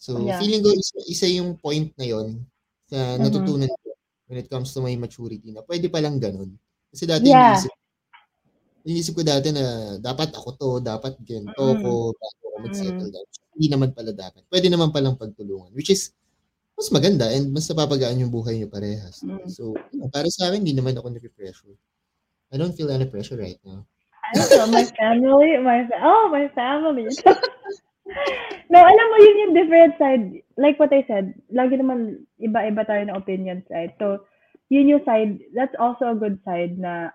So, Yeah. feeling ko isa, isa yung point na yon sa Mhm. natutunan ko when it comes to my maturity na pwede palang ganun. Kasi dati Yeah. iniisip, iniisip ko dati na dapat ako to, dapat ganito Mm. ko, bago ako mag-settle down. Hindi naman pala dapat. Pwede naman palang pagtulungan. Which is, mas maganda and mas napapagaan yung buhay niyo parehas. Mm. So, yun, para sa akin, hindi naman ako napipressure. I don't feel any pressure right now. I don't know, my family, my, fa- oh, my family. no, alam mo, yun yung different side. Like what I said, lagi naman iba-iba tayo ng opinions, right? So, yun yung side, that's also a good side na,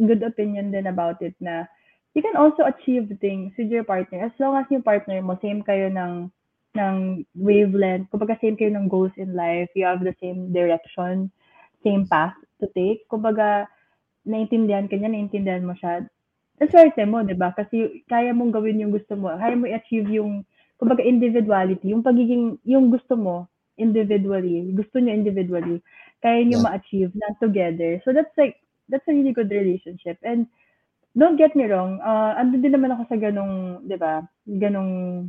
good opinion din about it na, you can also achieve things with your partner as long as yung partner mo, same kayo ng, ng wavelength, kumbaga same kayo ng goals in life, you have the same direction, same path to take. Kumbaga, naintindihan ka niya, naintindihan mo siya, swerte mo, di ba? Kasi kaya mong gawin yung gusto mo. Kaya mo i-achieve yung, kumbaga, individuality. Yung pagiging, yung gusto mo, individually. Gusto niyo individually. Kaya niyo Yeah. ma-achieve na together. So that's like, that's a really good relationship. And don't get me wrong, uh, ando din naman ako sa ganong, di ba, ganong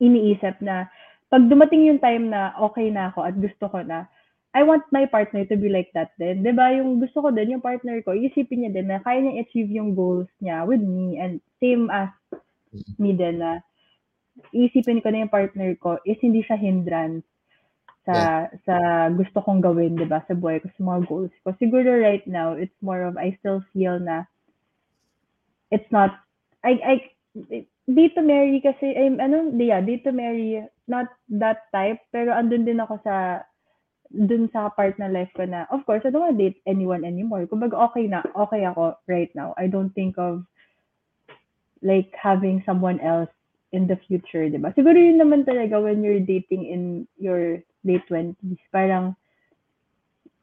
iniisip na pag dumating yung time na okay na ako at gusto ko na, I want my partner to be like that din. 'Di ba Yung gusto ko din, yung partner ko, isipin niya din na kaya niya achieve yung goals niya with me and same as me din na isipin ko na yung partner ko is hindi siya hindrance sa sa gusto kong gawin, 'di ba sa buhay ko, sa mga goals ko. Siguro right now, it's more of I still feel na it's not, I, I, dito Mary kasi, I'm, ano, yeah, dito Mary, not that type, pero andun din ako sa, dun sa part ng life ko na, of course, I don't want to date anyone anymore. Kumbaga, okay na, okay ako right now. I don't think of, like, having someone else in the future, di ba? Siguro yun naman talaga when you're dating in your late 20s. Parang,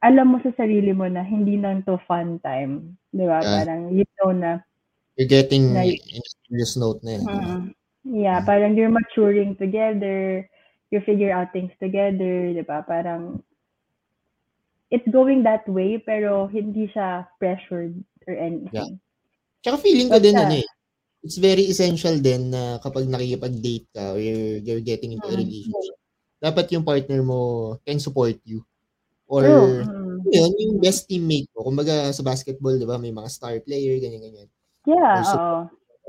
alam mo sa sarili mo na hindi lang to fun time. Di ba? Yeah. Parang you know na You're getting na in a serious note na yun. Mm. Yeah, parang you're maturing together, you figure out things together, di ba? Parang it's going that way pero hindi siya pressured or anything. Tsaka feeling ko din, ano eh, it's very essential din na kapag nakikipag-date ka or you're, you're getting into a Mm. relationship, dapat yung partner mo can support you. Or, True. Mm. yun, yung best teammate mo. Kumbaga sa basketball, di ba, may mga star player, ganyan-ganyan. Yeah, so- oo.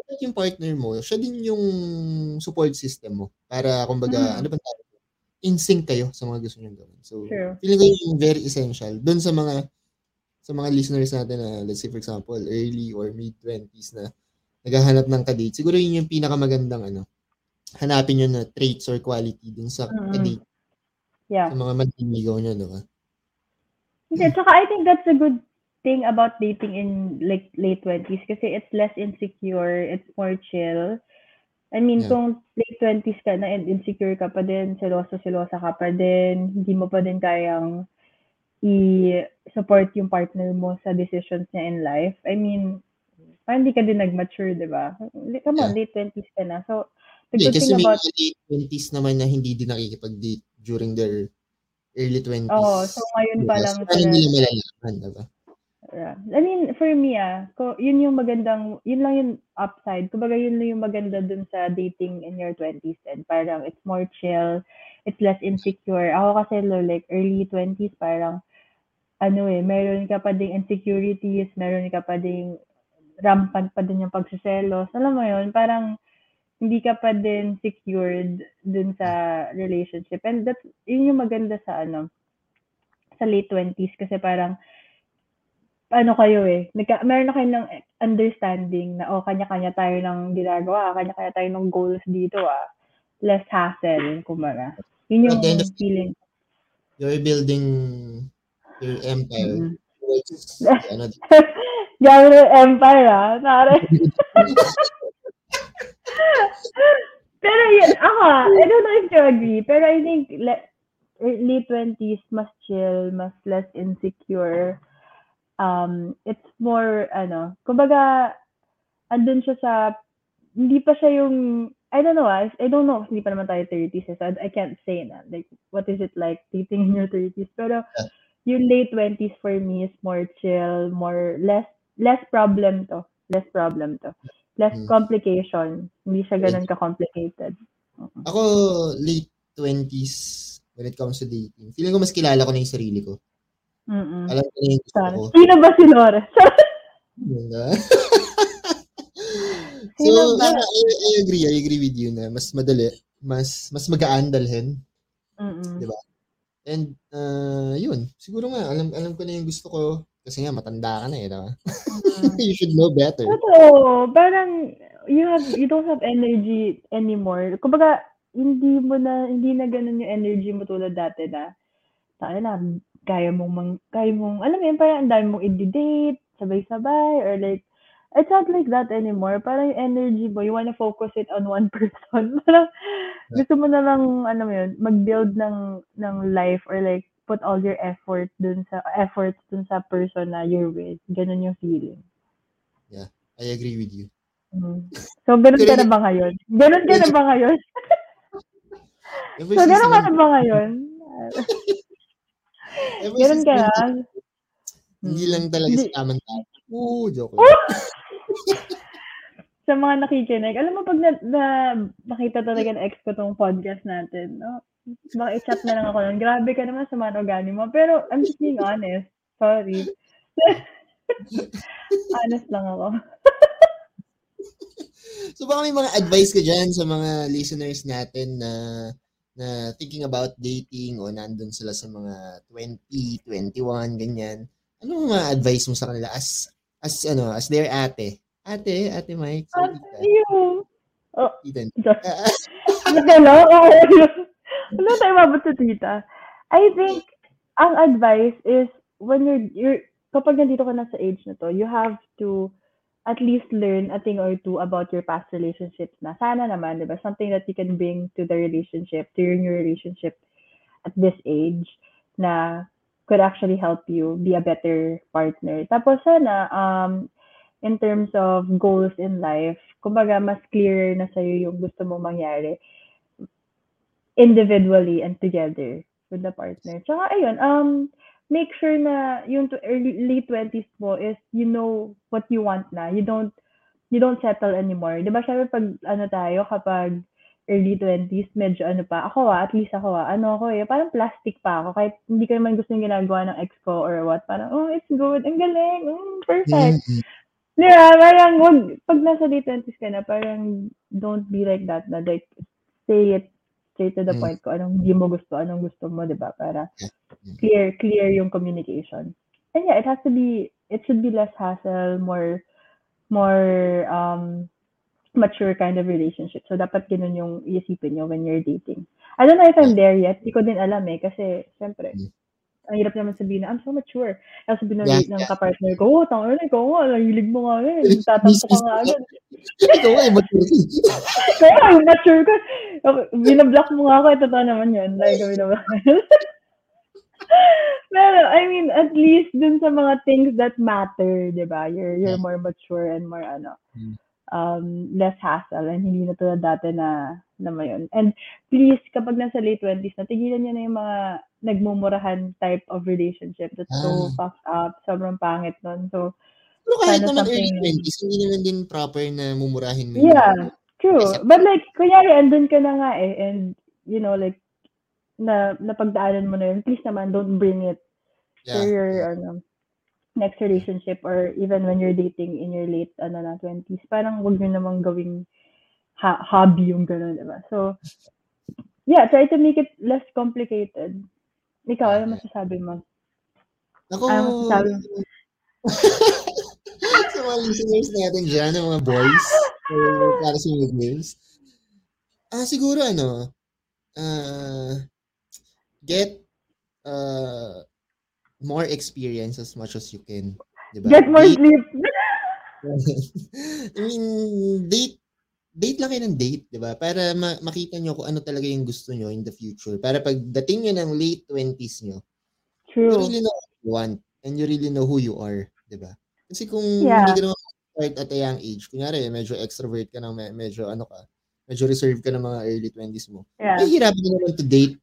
Dapat yung partner mo, siya din yung support system mo. Para, kumbaga, Mm. ano ba tawag? In sync kayo sa mga gusto niyong gawin. So, True. feeling ko yung very essential. Doon sa mga sa mga listeners natin na, let's say for example, early or mid-20s na naghahanap ng kadate, siguro yun yung pinakamagandang ano, hanapin nyo na traits or quality dun sa Mm-mm. kadate, Yeah. sa mga manliligaw nyo, di ba? Hindi, tsaka I think that's a good thing about dating in like late 20s kasi it's less insecure, it's more chill. I mean, Yeah. kung late 20s ka na and insecure ka pa din, seloso-selosa ka pa din, hindi mo pa din kayang i-support yung partner mo sa decisions niya in life. I mean, parang hindi ka din nag-mature, di ba? Come on, late 20s ka na. So, the good kasi thing about mga late 20s naman na hindi din nakikipag-date during their early 20s. Oh, so ngayon pa Diba? lang sila- nila malalaman, diba? I mean, for me ah, yun yung magandang, yun lang yung upside. Kumbaga yun lang yung maganda dun sa dating in your 20s and parang it's more chill, it's less insecure. Ako kasi lo, like early 20s parang ano eh, meron ka pa ding insecurities, meron ka pa ding rampant pa din yung pagsiselos. Alam mo yun, parang hindi ka pa din secured dun sa relationship. And that's, yun yung maganda sa ano, sa late 20s kasi parang ano kayo eh, nagka, meron na kayo ng understanding na, oh, kanya-kanya tayo ng ginagawa, kanya-kanya tayo ng goals dito ah. Less hassle, kumbaga. Yun yung At feeling. You're building your empire. Mm. towards, ano, Gabi ng empire ah. Tara. pero yun, ako ah, I don't know if you agree, pero I think le- late 20s, mas chill, mas less insecure. Um, it's more, ano, kumbaga, andun siya sa, hindi pa siya yung, I don't know ah, I don't know, hindi pa naman tayo 30s, eh, so I can't say na, like, what is it like dating in your 30s, pero, yung late 20s for me is more chill, more, less, less problem to, less problem to, less Hmm. complication, hindi siya ganun ka-complicated. Ako, late 20s when it comes to dating. Feeling ko mas kilala ko na yung sarili ko. Mm-mm. Alam ko na yung gusto ko. Sino ba si Lore? Diba? so, yeah, I, I agree. I agree with you na mas madali. Mas mas magaan dalhin. Mm-mm. Diba? And, uh, yun. Siguro nga, alam, alam ko na yung gusto ko. Kasi nga, matanda ka na eh. Diba? Mm. you should know better. Totoo. Parang, you have, you don't have energy anymore. Kumbaga, hindi mo na, hindi na ganun yung energy mo tulad dati na, tayo na, kaya mong, mang, kaya mong, alam mo yun, parang ang dami mong i-date, sabay-sabay, or like, it's not like that anymore. Parang yung energy mo, you wanna focus it on one person. Parang, gusto mo na lang, ano mo yun, mag-build ng, ng life, or like, put all your effort dun sa, efforts dun sa person na you're with. Ganun yung feeling. I agree with you. Mm. So, ganun ka na ba ngayon? Ganun ka na ba ngayon? So, ganun ka na ba ngayon? ever Ganun since ka naman, Hindi lang talaga sa tamang tao. Oo, joke Oh! lang. Sa mga nakikinig, alam mo pag na, na nakita talaga ng ex ko tong podcast natin, no? Baka i-chat na lang ako nun. Grabe ka naman sa mga organi mo. Pero, I'm just being honest. Sorry. honest lang ako. So baka may mga advice ka dyan sa mga listeners natin na na thinking about dating o nandun sila sa mga 20, 21, ganyan. Ano mga advice mo sa kanila as as ano, as their ate? Ate, ate Mike. Ano yun? Oh, Ethan. Hello? Ano tayo mabot sa tita? I think, ang advice is, when you're, you're, kapag nandito ka na sa age na to, you have to at least learn a thing or two about your past relationships na. Sana naman, di ba? Something that you can bring to the relationship, during your relationship at this age, na could actually help you be a better partner. Tapos sana, um, in terms of goals in life, kumbaga mas clearer na sa'yo yung gusto mong mangyari individually and together with the partner. Tsaka ayun, um, make sure na yung to early late 20s mo is you know what you want na. You don't you don't settle anymore. 'Di ba? Syempre pag ano tayo kapag early 20s, medyo ano pa, ako ah, at least ako ah, ano ako eh, parang plastic pa ako. Kahit hindi ko naman gusto yung ginagawa ng ex ko or what, parang, oh, it's good, ang galing, mm, perfect. Mm-hmm. Yeah, parang wag, pag nasa late 20s ka na, parang don't be like that na, like, say it straight to the mm. point ko, anong hindi mo gusto, anong gusto mo, di ba? Para clear, clear yung communication. And yeah, it has to be, it should be less hassle, more, more, um, mature kind of relationship. So, dapat ganun yung iisipin nyo when you're dating. I don't know if I'm there yet. Hindi ko din alam eh. Kasi, syempre, mm. Ang hirap naman sabihin na, I'm so mature. Tapos sabihin ng, yeah, ng yeah. kapartner ko, oh, tanga na, ikaw nga, nahilig mo nga eh. Tatampo ka nga agad. Ikaw nga, mature ka. Kaya, mature ka. Binablock mo nga ako, ito eh, naman yun. Like, binablock Pero, I mean, at least dun sa mga things that matter, di ba? You're, you're more mature and more, ano, mm um, less hassle and hindi na tulad dati na naman yun. And please, kapag nasa late 20s na, tigilan niyo na yung mga nagmumurahan type of relationship that's so ah. fucked up. Sobrang pangit nun. So, Pero kahit naman early 20s, hindi naman din proper na mumurahin mo. Yeah, true. But like, kunyari, andun ka na nga eh. And, you know, like, na napagdaanan mo na yun, please naman, don't bring it yeah. to your, yeah. ano, next relationship or even when you're dating in your late ano na 20s, parang wag niyo namang gawing ha- hobby yung gano'n, diba? So, yeah, try to make it less complicated. Ikaw, ano masasabi mo? Ako, ano masasabi mo? sa mga listeners natin dyan, ng mga boys, or para sa mga girls, ah, siguro ano, uh, get uh, more experience as much as you can. Diba? Get more date, sleep. I mean, date date lang kayo ng date, di ba? Para ma- makita nyo kung ano talaga yung gusto nyo in the future. Para pag dating nyo ng late 20s nyo, True. you really know what you want and you really know who you are, di ba? Kasi kung yeah. hindi ka naman start at a young age, kunyari, medyo extrovert ka ng medyo ano ka, medyo reserved ka ng mga early 20s mo, yeah. mahirap ka naman to date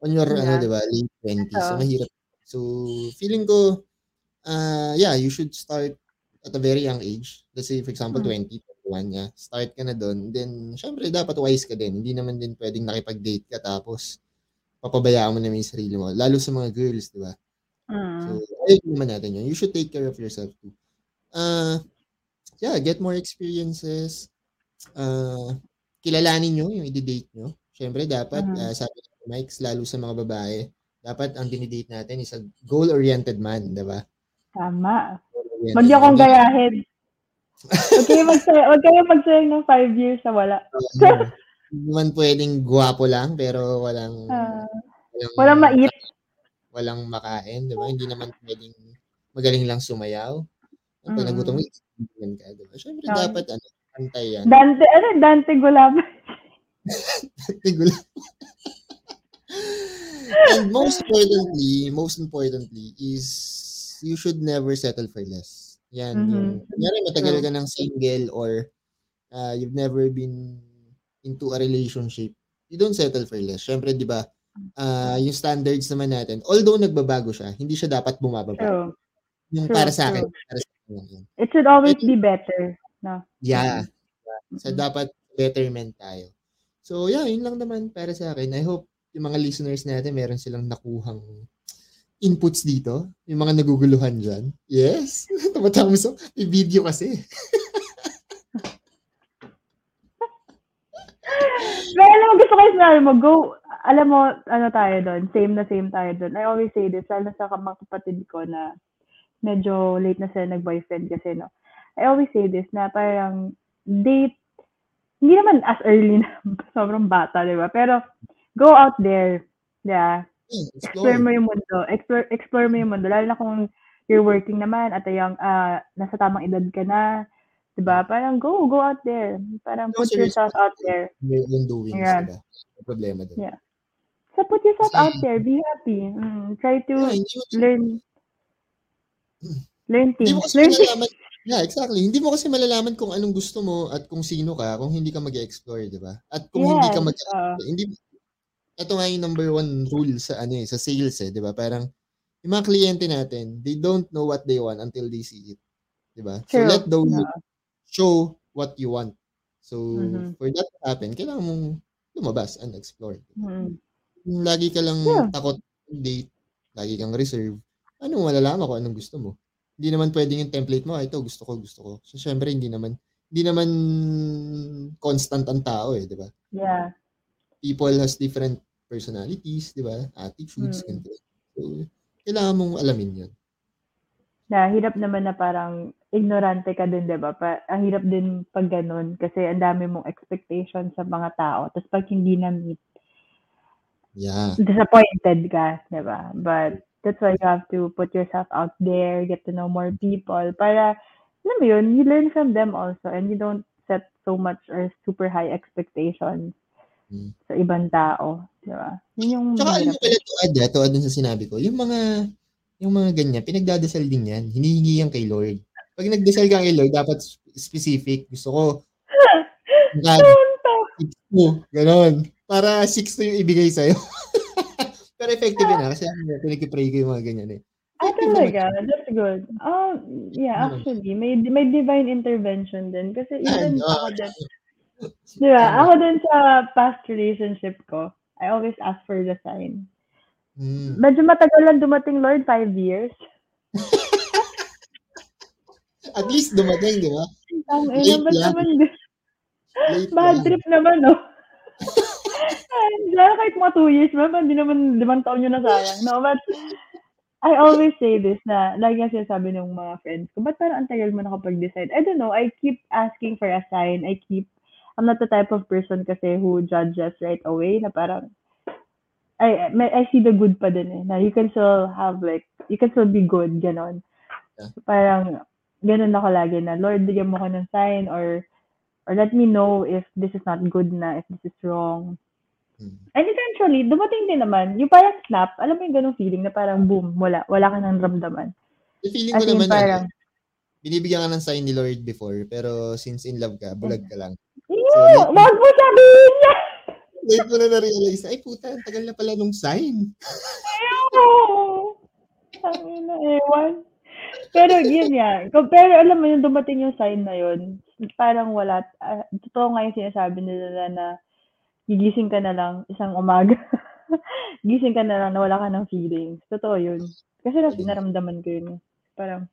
on your, ano, yeah. ano, di ba, late 20s. So, mahirap So, feeling ko, uh, yeah, you should start at a very young age. Let's say, for example, mm. 20, 21, yeah. Start ka na doon. Then, syempre, dapat wise ka din. Hindi naman din pwedeng nakipag-date ka tapos papabayaan mo na yung sarili mo. Lalo sa mga girls, di ba? Mm. So, ayun naman natin yun. You should take care of yourself too. Uh, yeah, get more experiences. Uh, kilalanin nyo yung i-date nyo. Syempre, dapat, mm. uh, sabi ni Mike, lalo sa mga babae, dapat ang dinidate natin is a goal-oriented man, di ba? Tama. Huwag niyo akong gayahin. Huwag kayo magsayang, huwag kayo magsayang ng five years sa wala. Hindi man pwedeng guwapo lang, pero walang, uh, walang, walang mait. Walang makain, di ba? Hindi naman pwedeng magaling lang sumayaw. Pag mm. nagutom, yan ka, di ba? Siyempre, no. dapat, ano, pantay yan. Dante, ano, Dante Gulabay. Dante Gulabay and most importantly, most importantly is you should never settle for less. Yan, mm-hmm. yung, kunyari matagal ka ng single or uh, you've never been into a relationship, you don't settle for less. Syempre, di ba, uh, yung standards naman natin, although nagbabago siya, hindi siya dapat bumababa. True. Yung true, para sa akin. Para sa akin. It should always It, be better. No? Yeah. Mm-hmm. So, dapat betterment tayo. So, yeah, yun lang naman para sa akin. I hope yung mga listeners natin, meron silang nakuhang inputs dito. Yung mga naguguluhan dyan. Yes. Tumatangos so, May video kasi. Pero alam mo, gusto ko yung sinabi mo, go, alam mo, ano tayo doon, same na same tayo doon. I always say this, lalo sa mga kapatid ko na medyo late na sila nag-boyfriend kasi, no. I always say this, na parang date, hindi naman as early na, sobrang bata, di ba? Pero, go out there. Yeah. Hmm, explore. mo yung mundo. Explore, explore mo yung mundo. Lalo na kung you're working naman at yung, uh, nasa tamang edad ka na. Diba? Parang go, go out there. Parang no, put yourself out there. Own doings, yeah. diba? May problema din. Yeah. So put yourself out there. Be happy. Mm, try to Yeah, learn learn hindi things. mo kasi Learn things. yeah, exactly. Hindi mo kasi malalaman kung anong gusto mo at kung sino ka kung hindi ka mag-explore, di ba? At kung hindi ka Yes. mag Uh, hindi ito nga yung number one rule sa ano eh, sa sales eh, 'di ba? Parang yung mga kliyente natin, they don't know what they want until they see it. 'Di ba? So let the No. show what you want. So Mhm. for that to happen, kailangan mong lumabas and explore. mm, Kung lagi ka lang Yeah. takot date, lagi kang reserve, ano malalaman ko anong gusto mo? Hindi naman pwedeng yung template mo, ah, ito gusto ko, gusto ko. So syempre hindi naman hindi naman constant ang tao eh, 'di ba? yeah. People has different personalities, di ba? Attitudes, Mm. ganito. So, kailangan mong alamin yun. Na hirap naman na parang ignorante ka din, 'di ba? Pa, ang hirap din pag ganun kasi ang dami mong expectations sa mga tao. Tapos pag hindi na meet, Yeah. disappointed ka, 'di ba? But that's why you have to put yourself out there, get to know more people para alam mo yun, you learn from them also and you don't set so much or super high expectations. Sa ibang tao, 'di ba? Yun yung Tsaka mo pala to add, ah, to add sa sinabi ko, yung mga yung mga ganyan, pinagdadasal din yan. Hinihingi yan kay Lord. Pag nagdasal ka kay Lord, dapat specific. Gusto ko, God, six to, ganon. Para six to yung ibigay sa'yo. Pero effective yun ah, kasi ano, pinag-pray ko yung mga ganyan eh. Ah, talaga? That's good. Oh, yeah, Ano? actually, may may divine intervention din. Kasi even ako di ba, Ano? ako din sa past relationship ko, I always ask for the sign. mm. Medyo matagal lang dumating, Lord, five years. At least dumating, di ba? Ang ina, lang. naman, bad lang. trip naman, no? Ay, Diyan, kahit mga two years, man, hindi naman limang taon yun na sayang. No, but I always say this na, lagi nga sinasabi ng mga friends ko, ba't parang ang tagal mo nakapag-decide? I don't know, I keep asking for a sign. I keep, I'm not the type of person kasi who judges right away na parang, I, may, I see the good pa din eh, na you can still have like, you can still be good, ganon. Yeah. Parang, ganon ako lagi na, Lord, bigyan mo ko ng sign or, or let me know if this is not good na, if this is wrong. Mm. And eventually, dumating din naman, yung parang snap, alam mo yung ganong feeling na parang boom, wala, wala ka nang ramdaman. The feeling ko naman, parang, ano, binibigyan ka ng sign ni Lord before, pero since in love ka, bulag ka lang. Ew, wag mo sabihin na! Late mo na na-realize, ay puta, ang tagal na pala nung sign. Ew! Ang ina, ewan. Pero yun kung- pero alam mo yung dumating yung sign na yun, parang wala, ah, totoo nga yung sinasabi nila na gigising ka na lang isang umaga. Gising ka na lang na wala ka ng feelings. Totoo yun. Kasi nas naramdaman ko yun. eh. Parang,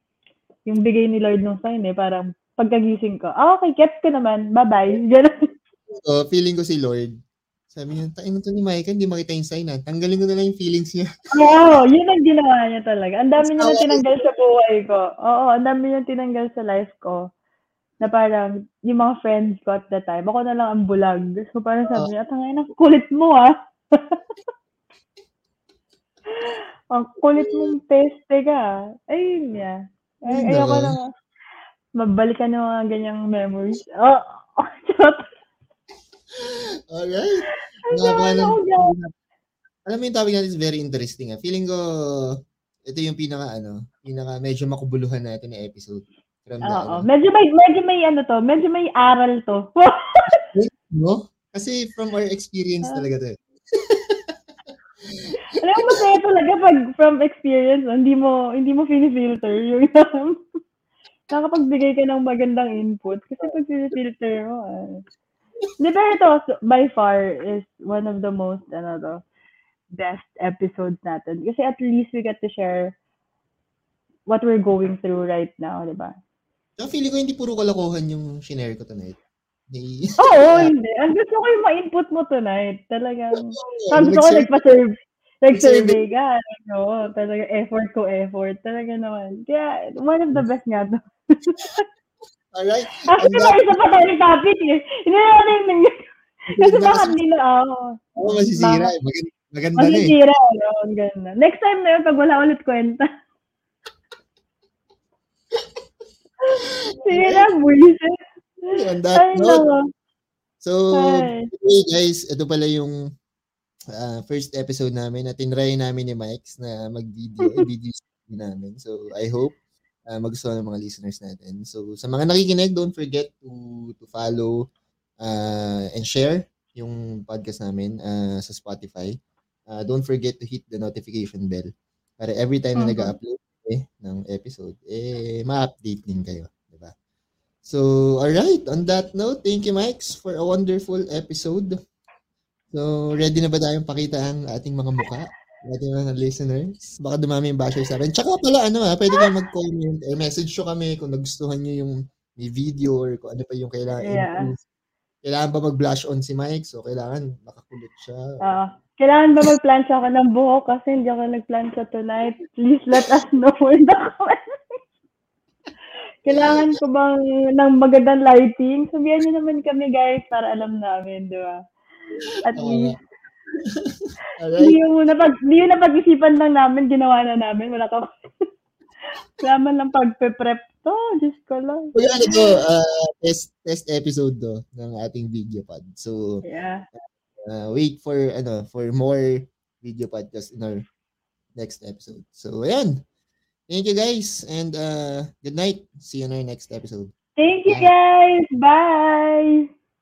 yung bigay ni Lord ng sign eh, parang pagkagising ko, ah, okay, kept ka naman, bye-bye. Ganun. So, feeling ko si Lord, sabi niya, tain to ni Micah, hindi makita yung sign ha. Tanggalin ko na lang yung feelings niya. Oo, yun ang ginawa niya talaga. Ang dami niya na tinanggal sa buhay ko. Oo, ang dami niya tinanggal sa life ko. Na parang, yung mga friends ko at the time, ako na lang ang bulag. So parang sabi niya, tangay na, kulit mo ah. ang kulit mong peste ka. Ayun niya. Ay, Ay, ayoko na. Mabalikan ng mga ganyang memories. Oh, charot. Alright. Nga ano, God. Alam mo yung topic natin is very interesting. Ah. Feeling ko, ito yung pinaka, ano, pinaka medyo makubuluhan natin na episode. From the, Oo, ano, medyo may, medyo may ano to, medyo may aral to. no? Kasi from our experience talaga to eh. Alam mo, masaya talaga pag from experience, hindi mo, hindi mo filter yung nakapagbigay ka ng magandang input. Kasi pag filter mo, ah. Di ba ito, by far, is one of the most, ano to, best episodes natin. Kasi at least we get to share what we're going through right now, di ba? So, feeling ko hindi puro kalokohan yung shinare ko tonight. Oo, hindi. Ang gusto ko yung ma-input mo tonight. Talagang, Ang gusto ko nagpa-serve. Nag-survey ka. No, talaga effort ko effort. Talaga naman. Kaya, one of the best nga to. Alright. Actually, may isa pa tayong topic eh. Hindi na natin yung... Kasi baka hindi na ako. Ako masisira. eh. Maganda, maganda na eh. Masisira. Ano, ang ganda. Next time na yun, pag wala ulit kwenta. Sige na, buwisit. On that Ay, note, so, Ay. anyway guys, ito pala yung uh, first episode namin na tinry namin ni Mike's na mag-video, video namin. So, I hope uh, magustuhan ng mga listeners natin. So, sa mga nakikinig, don't forget to to follow uh, and share yung podcast namin uh, sa Spotify. Uh, don't forget to hit the notification bell para every time na mm-hmm. nag-upload eh, ng episode, eh, ma-update din kayo. Diba? So, alright. On that note, thank you, Mikes, for a wonderful episode. So, ready na ba tayong pakita ang ating mga mukha? Ating mga listeners? Baka dumami yung basher sa akin. Tsaka pala, ano ha, ah, pwede kayo mag-comment or message nyo kami kung nagustuhan nyo yung may video or kung ano pa yung kailangan yeah. improve. Kailangan ba mag-blush on si Mike? So, kailangan makakulit siya. Uh, kailangan ba mag-plancha ako ng buhok kasi hindi ako nag-plancha tonight? Please let us know in the comments. Kailangan ko bang ng magandang lighting? Sabihan niyo naman kami guys para alam namin, di ba? At uh, least. Alright. Hindi yung, napag, hindi yung napag-isipan lang namin, ginawa na namin. Wala ka. Kailangan lang pagpe-prep to. Diyos ko lang. Kaya ano to, uh, test, test episode to ng ating video pod. So, yeah. Uh, wait for, ano, for more video podcast in our next episode. So, ayan. Thank you guys and uh, good night. See you in our next episode. Thank you Bye. guys. Bye.